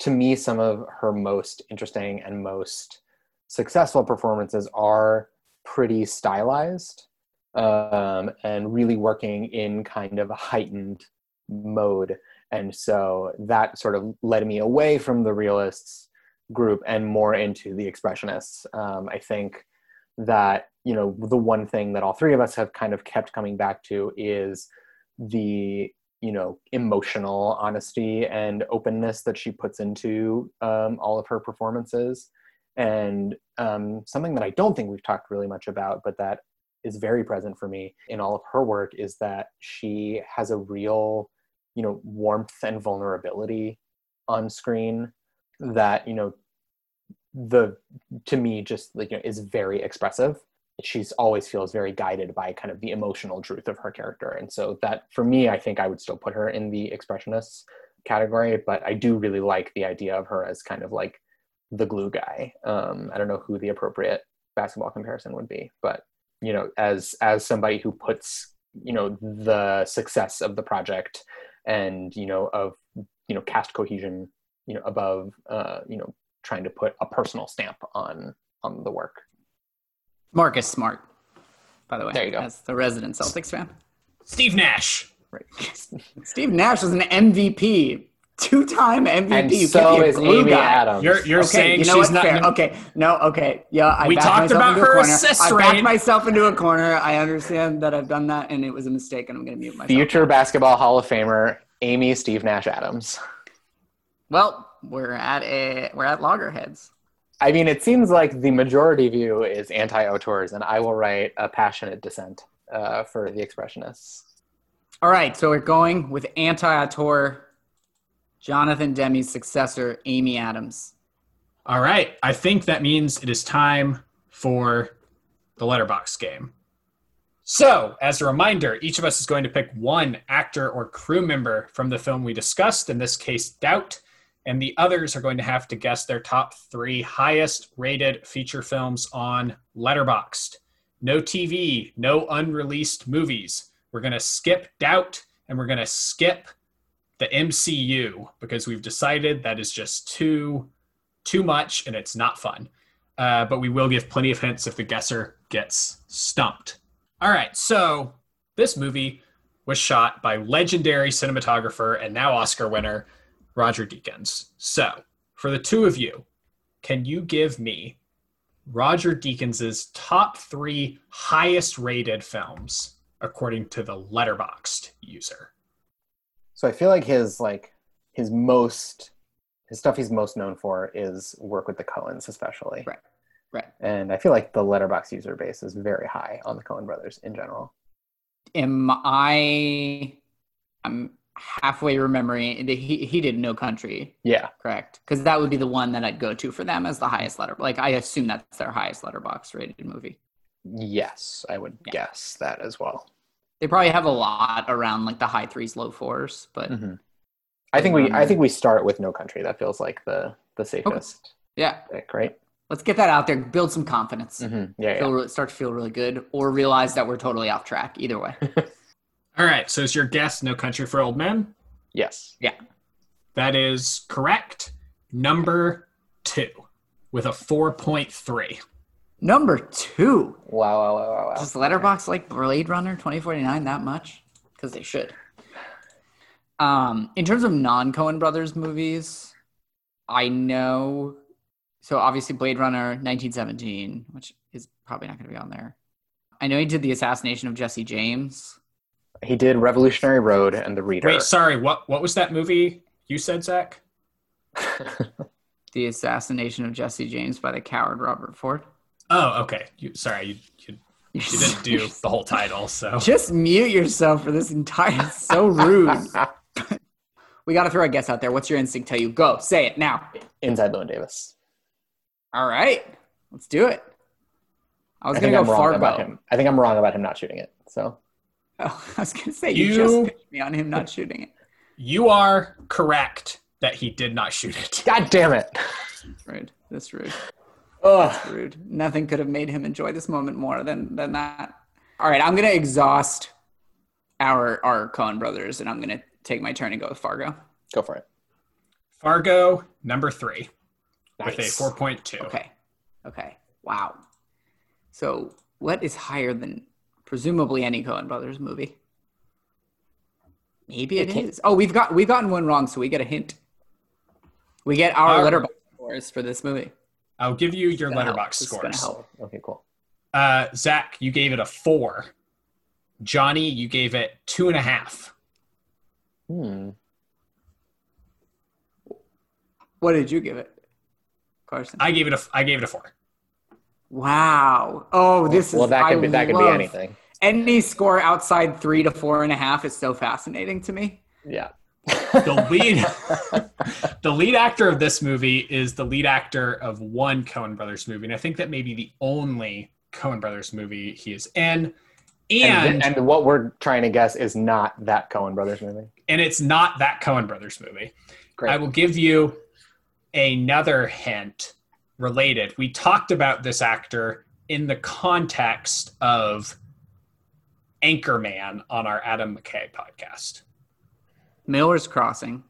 to me, some of her most interesting and most successful performances are pretty stylized um, and really working in kind of a heightened mode. And so that sort of led me away from the realists group and more into the expressionists. Um, I think that, you know, the one thing that all three of us have kind of kept coming back to is the you know emotional honesty and openness that she puts into um, all of her performances and um, something that i don't think we've talked really much about but that is very present for me in all of her work is that she has a real you know warmth and vulnerability on screen that you know the to me just like you know is very expressive. She's always feels very guided by kind of the emotional truth of her character. And so that for me i think i would still put her in the expressionists category but i do really like the idea of her as kind of like the glue guy. Um, i don't know who the appropriate basketball comparison would be but you know as as somebody who puts you know the success of the project and you know of you know cast cohesion you know above uh, you know trying to put a personal stamp on on the work Marcus Smart, by the way. There you go. As the resident Celtics fan. Steve Nash. Right. [LAUGHS] Steve Nash was an MVP, two-time MVP. and You so can't be a is amy guy. adams You're you're Okay, saying you know she's what? not. Fair. Okay, no, okay, yeah. I We backed talked myself about into a her corner. assist I backed myself into a corner. I understand that I've done that, and it was a mistake, and I'm going to mute myself. future basketball hall of famer amy steve nash adams Well, we're at a we're at loggerheads. I mean, it seems like the majority view is anti-auteurs, and I will write a passionate dissent uh, for the expressionists. All right, so we're going with anti-auteur, Jonathan Demme's successor, Amy Adams. All right. I think that means it is time for the letterbox game. So, as a reminder, each of us is going to pick one actor or crew member from the film we discussed, in this case, Doubt, and the others are going to have to guess their top three highest rated feature films on Letterboxd. No TV, no unreleased movies. We're going to skip Doubt and we're going to skip the MCU because we've decided that is just too too much and it's not fun. Uh, but we will give plenty of hints if the guesser gets stumped. All right, so this movie was shot by legendary cinematographer and now Oscar winner Roger Deakins. So, for the two of you, can you give me Roger Deakins's top three highest rated films according to the Letterboxd user? So I feel like his like his most his stuff he's most known for is work with the Coens, especially. Right. Right. And I feel like the letterbox user base is very high on the Coen brothers in general. Am I? I'm halfway remembering. that He he did No Country, Yeah. correct? Because that would be the one that I'd go to for them as the highest letter. Like I assume that's their highest letterbox rated movie. Yes, I would Yeah. guess that as well. They probably have a lot around like the high threes, low fours, but Mhm. I think we I think we start with No Country. That feels like the the safest yeah, pick, right? let's get that out there. Build some confidence. Mm-hmm. Yeah, Feel yeah. start to feel really good, or realize that we're totally off track. Either way. [LAUGHS] All right, so is your guess No Country for Old Men? Yes. Yeah. That is correct. Number two with a 4.3. Number two. Wow, wow, wow, wow, wow. Does Letterbox like Blade Runner 2049 that much? Because they should. Um, in terms of non Coen Brothers movies, I know. So obviously, Blade Runner 1917, which is probably not going to be on there. I know he did the assassination of Jesse James. He did Revolutionary Road and The Reader. Wait, sorry, what what was that movie you said, Zach? [LAUGHS] The assassination of Jesse James by the coward Robert Ford. Oh, okay. You, sorry, you, you, you didn't do the whole title, so. [LAUGHS] Just mute yourself for this entire. So rude. [LAUGHS] we got to throw a guess out there. What's your instinct tell you? Go say it now. Inside Llewyn Davis. All right, let's do it. I was I gonna go I'm wrong about Fargo. him. I think I'm wrong about him not shooting it. So [LAUGHS] Oh, I was gonna say you, You- just pitched me on him not shooting it. You are correct that he did not shoot it. [LAUGHS] God damn it. That's rude. That's rude. Ugh. Rude. Nothing could have made him enjoy this moment more than than that. All right, I'm gonna exhaust our our Coen brothers, and I'm gonna take my turn and go with Fargo. Go for it. Fargo, number three, with a 4.2. Okay. Okay. Wow. So, what is higher than presumably any Coen brothers movie? Maybe it It. Oh, we've got we've gotten one wrong, so we get a hint. We get our Our- letterbox scores for this movie. I'll give you your gonna help. letterbox This is gonna scores. help. Okay, cool. Uh, Zach, you gave it a four. Jonny, you gave it two and a half. Hmm. What did you give it, Carson? I gave it a I gave it a four. wow. Oh, this well, is. that I could be that could be anything. Any score outside three to four and a half is so fascinating to me. Yeah. The [LAUGHS] lead the lead actor of this movie is the lead actor of one Coen Brothers movie, and I think that may be the only Coen Brothers movie he is in. And and, and what we're trying to guess is not that Coen Brothers movie. and it's not that Coen Brothers movie. Great. I will give you another hint related. We talked about this actor in the context of Anchorman on our Adam McKay podcast. Miller's Crossing.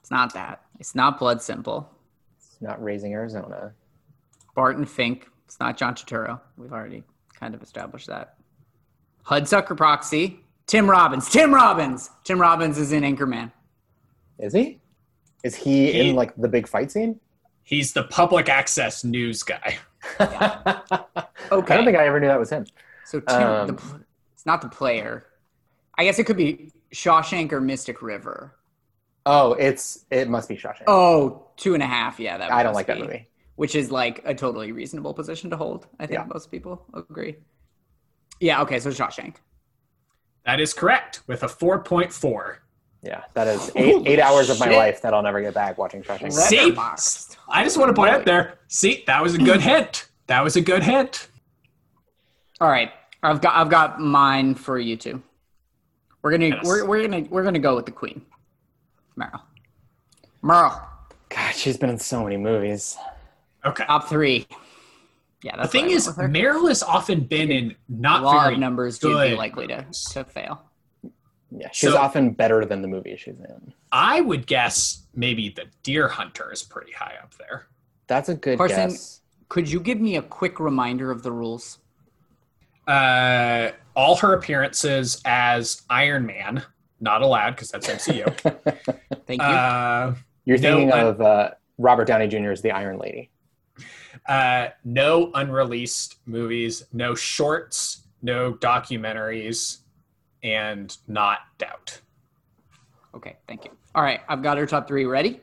It's not that. It's not Blood Simple. It's not raising Arizona. Barton Fink. It's not John Turturro. We've already kind of established that. Hudsucker Proxy. Tim Robbins. Tim Robbins. Tim Robbins is in Anchorman. Is he? Is he, He- in like the big fight scene? He's the public access news guy. I [LAUGHS] Okay. I don't think I ever knew that was him. so Tim, um, the, pl- it's not the player. I guess it could be Shawshank or Mystic River. Oh, it's it must be Shawshank. Oh, two and a half. Yeah, that I don't must like that be. movie. Which is like a totally reasonable position to hold. I think Yeah. most people agree. Yeah. Okay. So Shawshank. That is correct with a 4.4. Yeah, that is eight eight hours of my shit. life that I'll never get back watching Shawshank. See? Letterboxd. I just want to point out there. See, that was a good [CLEARS THROAT] hint. That was a good hint. All right, I've got I've got mine for you too. We're gonna Yes. we're, we're gonna we're gonna go with the queen, Meryl. Meryl, God, she's been in so many movies. Okay. top three. Yeah, The thing is, went. Meryl has often been in not law very of numbers you'd be good likely to to fail. Yeah, she's So- often better than the movie she's in. I would guess maybe the Deer Hunter is pretty high up there. That's a good Carson- guess. Could you give me a quick reminder of the rules? Uh, all her appearances as Iron Man not allowed because that's MCU. [LAUGHS] Thank you. uh, You're No, thinking I- of uh, Robert Downey Jr. as the Iron Lady. uh, no unreleased movies, no shorts, no documentaries, and not Doubt. okay, thank you. All right, I've got her top three ready,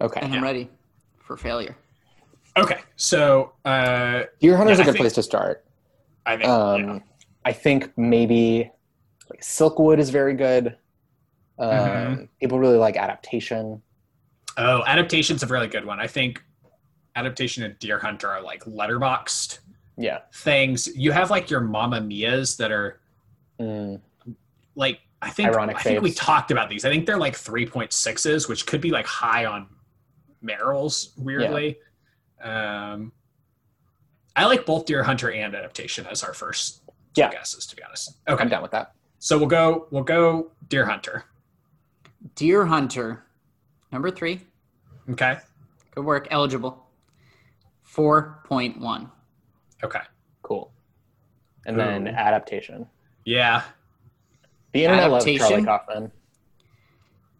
Okay. and I'm ready for failure. Okay, so uh, Deer Hunter's Yeah, a I good think- place to start. I think Um, yeah. I think maybe like Silkwood is very good. Um, Mhm. People really like adaptation. oh, adaptation's a really good one. I think adaptation and Deer Hunter are like Letterboxd Yeah. things. You have like your Mamma Mia's that are Mm, like I think Ironic I think we talked about these. I think they're like three point sixes, which could be like high on Meryl's weirdly. Um, I like both Deer Hunter and adaptation as our first Yeah. guesses. To be honest, okay. I'm down with that. So we'll go we'll go Deer Hunter. Deer Hunter, number three. Okay. Good work. Eligible. Four point one. Okay. Cool. And then adaptation. Yeah. The internet loves Charlie Kaufman.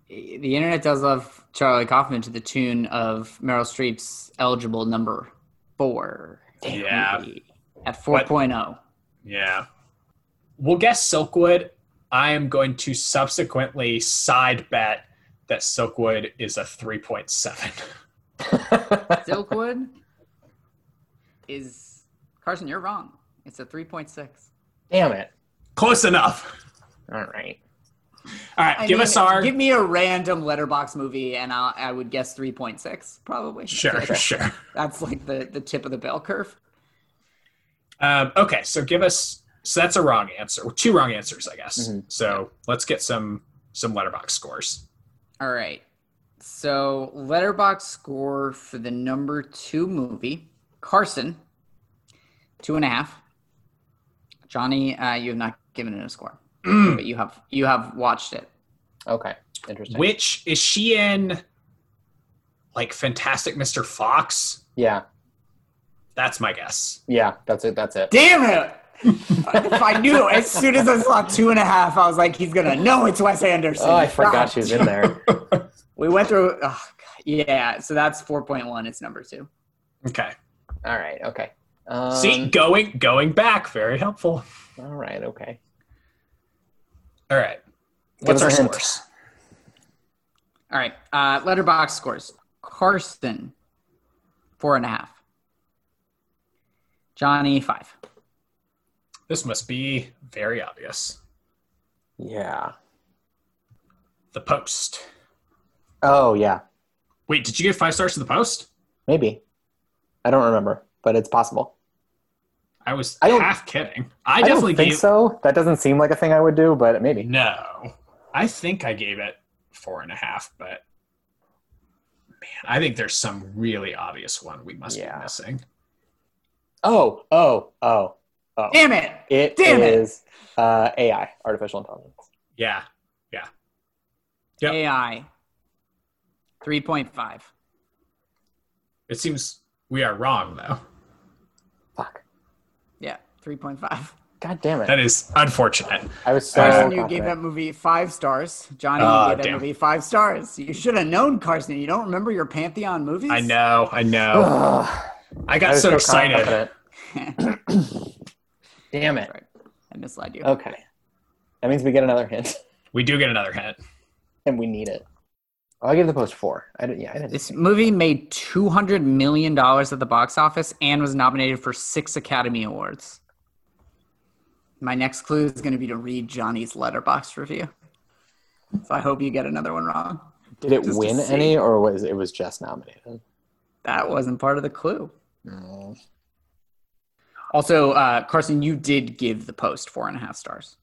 The internet does love Charlie Kaufman to the tune of Meryl Streep's eligible number four. Yeah. At 4.0. Yeah. We'll guess Silkwood. I am going to subsequently side bet that Silkwood is a 3.7. [LAUGHS] Silkwood is Carson, you're wrong. It's a 3.6. Damn it. Close enough. All right. All right, I give mean, us our. Give me a random letterbox movie and I'll, I would guess 3.6 probably. sure, That's, sure. that's like the, the tip of the bell curve. Um, okay, so give us So that's a wrong answer. Two wrong answers, I guess. Mhm. So let's get some some letterbox scores. All right. So letterbox score for the number two movie, Carson, two and a half. Jonny, uh, you have not given it a score. But you have you have watched it. Okay, interesting. Which is she in? Like Fantastic Mr. Fox? yeah, That's my guess. yeah, that's it. That's it. Damn it! if I knew as soon as I saw two and a half, I was like, he's gonna know it's Wes Anderson. Oh, I forgot God. she was in there. [LAUGHS] We went through. Oh, Yeah, so that's four point one. It's number two. Okay. All right. Okay. Um, See, going going back, very helpful. All right. Okay. All right. What's our us hint. scores? All right. Uh, letterbox scores. Carson, four and a half. Jonny, five. This must be very obvious. Yeah. The Post. Oh yeah. Wait, did you give five stars to the Post? Maybe. I don't remember, but it's possible. I was I half kidding. I, I, definitely don't think gave so. That doesn't seem like a thing I would do, but maybe. no. I think I gave it four and a half, but man, I think there's some really obvious one we must Yeah. be missing. Oh, oh, oh, oh. Damn it! It Damn it. is uh, AI, artificial intelligence. Yeah. Yeah. Yep. AI, three point five. It seems we are wrong though. Fuck. Yeah, three point five. God damn it. That is unfortunate. I was so Carson, you gave that movie five stars. Jonny, Ah, you gave that damn. movie five stars. You should have known, Carson. You don't remember your Pantheon movies? I know, I know. Ugh, I I got was so excited. confident. [COUGHS] Damn it. I misled you. Okay. That means we get another hint, We do get another hint. and we need it. Oh, I give the post four. I didn't. Yeah, I didn't. This movie made two hundred million dollars at the box office and was nominated for six Academy Awards. My next clue is going to be to read Jonny's letterbox review. So I hope you get another one wrong. Did it just win any, or was it was just nominated? That wasn't part of the clue. Mm. Also, uh, Carson, you did give the post four and a half stars.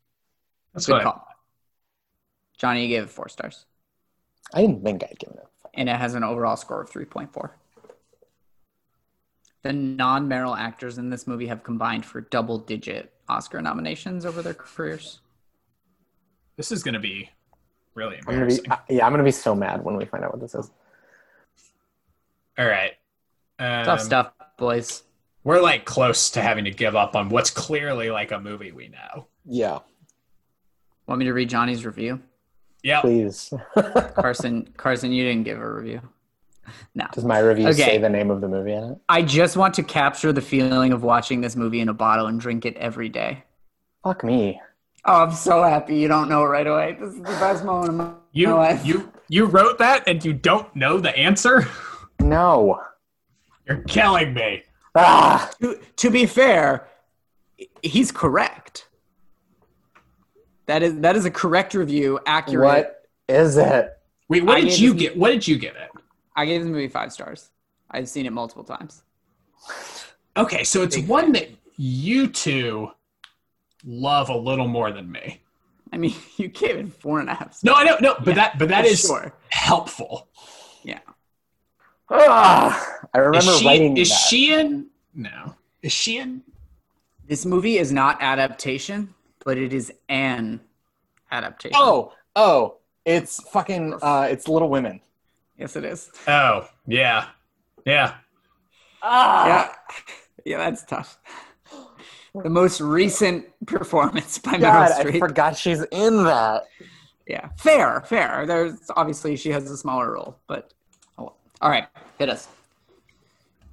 That's Good what call. Jonny, you gave it four stars, I didn't think I'd given it. and it has an overall score of three point four. The non-Meryl actors in this movie have combined for double-digit Oscar nominations over their careers. This is going to be really I'm gonna be. uh, yeah, I'm gonna be so mad when we find out what this is. All right. Um, Tough stuff, boys. We're like close to having to give up on what's clearly like a movie we know. Yeah, Want me to read Jonny's review? Yeah. please. [LAUGHS] Carson, Carson, you didn't give a review. [LAUGHS] No. Does my review Okay. say the name of the movie in it? I just want to capture the feeling of watching this movie in a bottle and drink it every day. Fuck me. Oh, I'm so happy you don't know it right away. This is the best moment of my You life. you you wrote that and you don't know the answer? No. You're killing me. Ah. to, to be fair, he's correct. That is that is a correct review, accurate. What is it? Wait, what I did you get? What did you give it? I gave this movie five stars. I've seen it multiple times. Okay, so it's one that you two love a little more than me. I mean, [LAUGHS] you gave it four and a half. Stars. No, I know, no, but that but that is sure. helpful. Yeah. Ah. I remember is she, writing is that. she in? No. Is she in? This movie is not adaptation, but it is an adaptation. Oh, oh, it's fucking. Uh, it's Little Women. Yes, it is. Oh, yeah. Yeah. Ah. Yeah, yeah, that's tough. The most recent performance by Meryl God, I forgot she's in that. Yeah, fair, fair. There's obviously she has a smaller role, but oh, all right, hit us.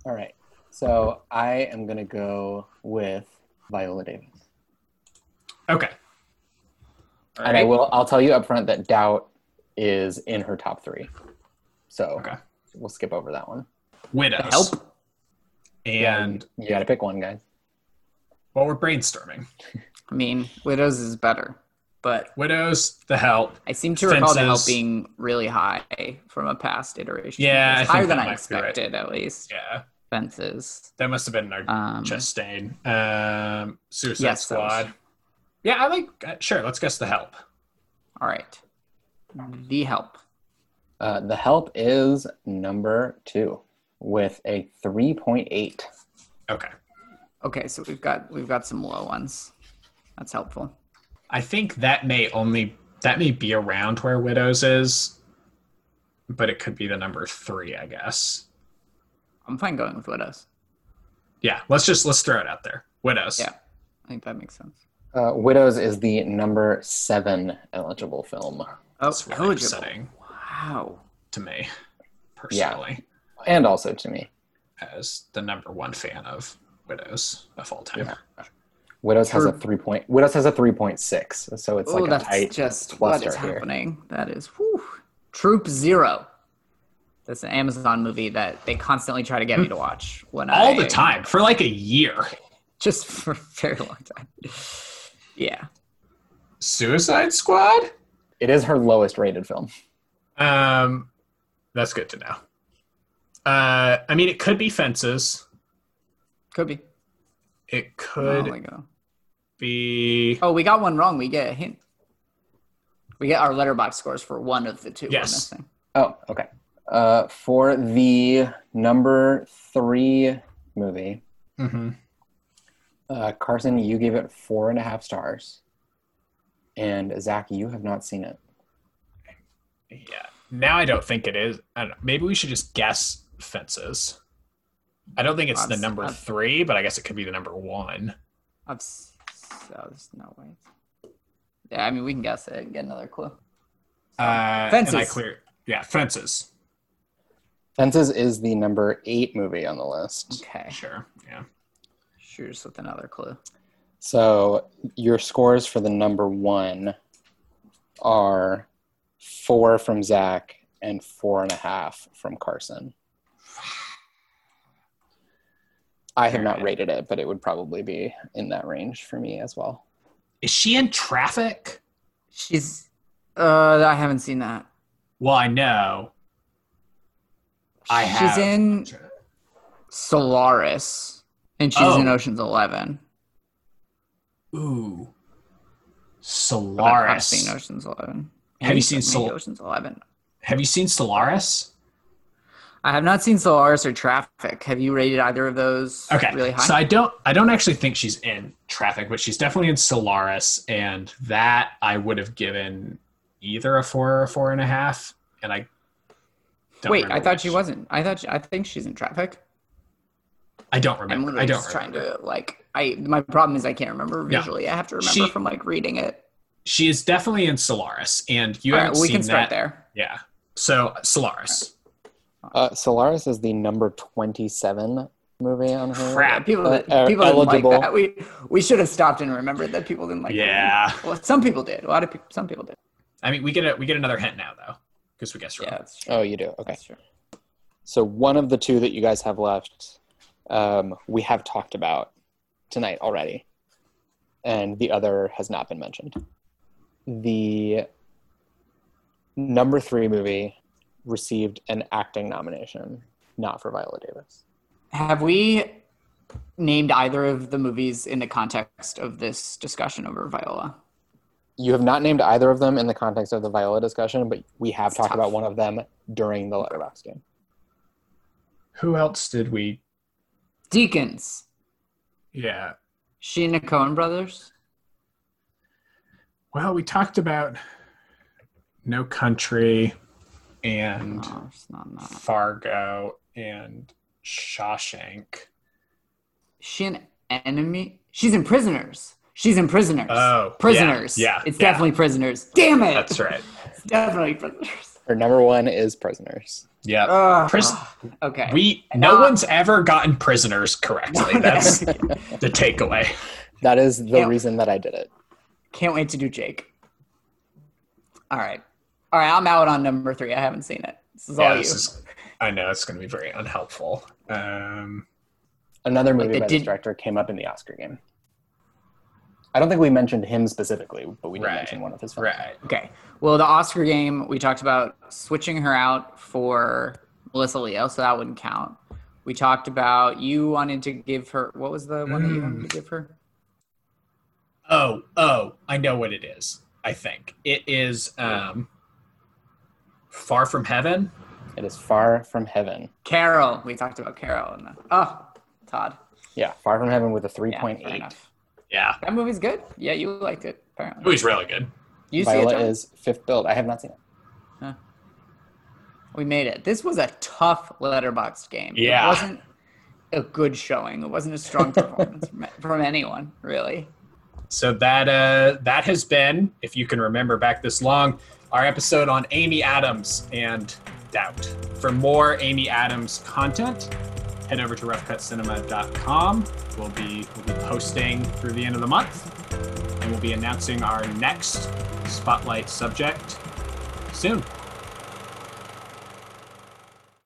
All right. So I am gonna go with Viola Davis, Okay. and I will. I'll tell you up front that Doubt is in her top three. So Okay. we'll skip over that one. Widows. Help. And yeah, You got to pick one, guys. well, we're brainstorming. I mean, Widows is better, but Widows, the help. I seem to recall the help being really high from a past iteration. Yeah, I higher than I might be right. expected, at least. Yeah. Fences. That must have been our Um, Chastain. Um, Suicide Yes, that was- Squad. Yeah, I like. Uh, sure, let's guess the help. all right. The Help. Uh, the Help is number two with a 3.8. Okay. Okay, so we've got we've got some low ones. That's helpful. I think that may only that may be around where Widows is, but it could be the number three, I guess. I'm fine going with Widows. Yeah, let's just let's throw it out there. Widows. Yeah. I think that makes sense. Uh, Widows is the number seven eligible film. Oh, That's really eligible. upsetting Wow. to me, personally, And also to me. as the number one fan of Widows of all time. Yeah. Widows has a three point. Widows has a three point six, so it's oh, like a that's tight just what is here. happening. That is whew. Troop Zero. That's an Amazon movie that they constantly try to get me to watch when All I the time for like a year. just [LAUGHS] for a very long time. Yeah. Suicide Squad. It is her lowest rated film. Um, that's good to know. Uh, I mean, it could be Fences. Could be. It Oh could my god. be. Oh, we got one wrong. We get a hint. We get our letterbox scores for one of the two Yes. Oh, okay. Uh, for the number three movie, Mhm. uh, Carson, you gave it four and a half stars, and Zach, you have not seen it. Yeah. Now I don't think it is. I don't know. Maybe we should just guess Fences. I don't think it's the That's- number that's- three, but I guess it could be the number one. I've so there's no way. Yeah, I mean we can guess it and get another clue. Uh, And I Fences. clear. Yeah, Fences. Fences is the number eight movie on the list. Okay. Sure. Yeah. Shoot us with another clue. So your scores for the number one are four from Zach and four and a half from Carson. I have not rated it, but it would probably be in that range for me as well. Is she in traffic? She's uh I haven't seen that. Well, I know. I She's have. in Solaris and she's Oh. in Ocean's Eleven. Ooh. But I've Solaris. seen Ocean's Eleven. Have you seen Sol- Ocean's Eleven? Have you seen Solaris? I have not seen Solaris or Traffic. Have you rated either of those Okay. really high? So I don't I don't actually think she's in traffic, but she's definitely in Solaris, and that I would have given either a four or a four and a half. And I don't Wait, I thought she wasn't. I thought she, I think she's in Traffic. I don't remember. I'm. I don't just remember. trying to like. I my problem is I can't remember visually. I have to remember She- from like reading it. She is definitely in Solaris, and you All haven't right, we seen can start that. there. Yeah. So Solaris. Uh, Solaris is the number 27 movie on her. Crap. People Uh, that uh, people didn't eligible. like that. We we should have stopped and remembered that people didn't like. the movie. Yeah. Well, some people did. A lot of people. Some people did. I mean, we get a we get another hint now though, because we guessed wrong. Yeah. Oh, you do? Okay. That's true. So one of the two that you guys have left, um, we have talked about tonight already, and the other has not been mentioned. The number three movie received an acting nomination, not for Viola Davis. Have we named either of the movies in the context of this discussion over Viola? You have not named either of them in the context of the Viola discussion, but we have It's talked tough. about one of them during the letterbox game. Who else did we? Deakins. Yeah. She and the Coen brothers. Well, we talked about No Country and No, it's not. Fargo and Shawshank. She an enemy? She's in Prisoners. She's in Prisoners. Oh, Prisoners. yeah, It's yeah. definitely Prisoners. Damn it. That's right. It's definitely Prisoners. Her number one is Prisoners. Yeah. Ugh. Pris- okay. We no Uh, one's ever gotten prisoners correctly. [LAUGHS] That's the takeaway. That is the Yeah. reason that I did it. Can't wait to do Jake. All right. All right. I'm out on number three. I haven't seen it. This is all Yeah, you. is, I know it's going to be very unhelpful. Um, Another movie it by did- this director came up in the Oscar game. I don't think we mentioned him specifically, but we did Right. mention one of his films. right. Okay. Well, the Oscar game, we talked about switching her out for Melissa Leo, so that wouldn't count. We talked about you wanted to give her. What was the one that you wanted to give her? Oh, oh, I know what it is. I think it is um, Far from Heaven. It is Far from Heaven. Carol. We talked about Carol. And the, oh, Todd. Yeah, Far from Heaven with a Yeah, 3.8. fair enough. Yeah, That movie's good. Yeah, you liked it. Apparently. movie's really good. You see it, Viola John? is fifth build. I have not seen it. We made it. This was a tough Letterboxd game. Yeah. It wasn't a good showing. It wasn't a strong [LAUGHS] performance from, from anyone, really. So that uh, that has been, if you can remember back this long, our episode on Amy Adams and doubt. For more Amy Adams content, head over to roughcutcinema.com. We'll be we'll be posting through the end of the month, and we'll be announcing our next spotlight subject soon.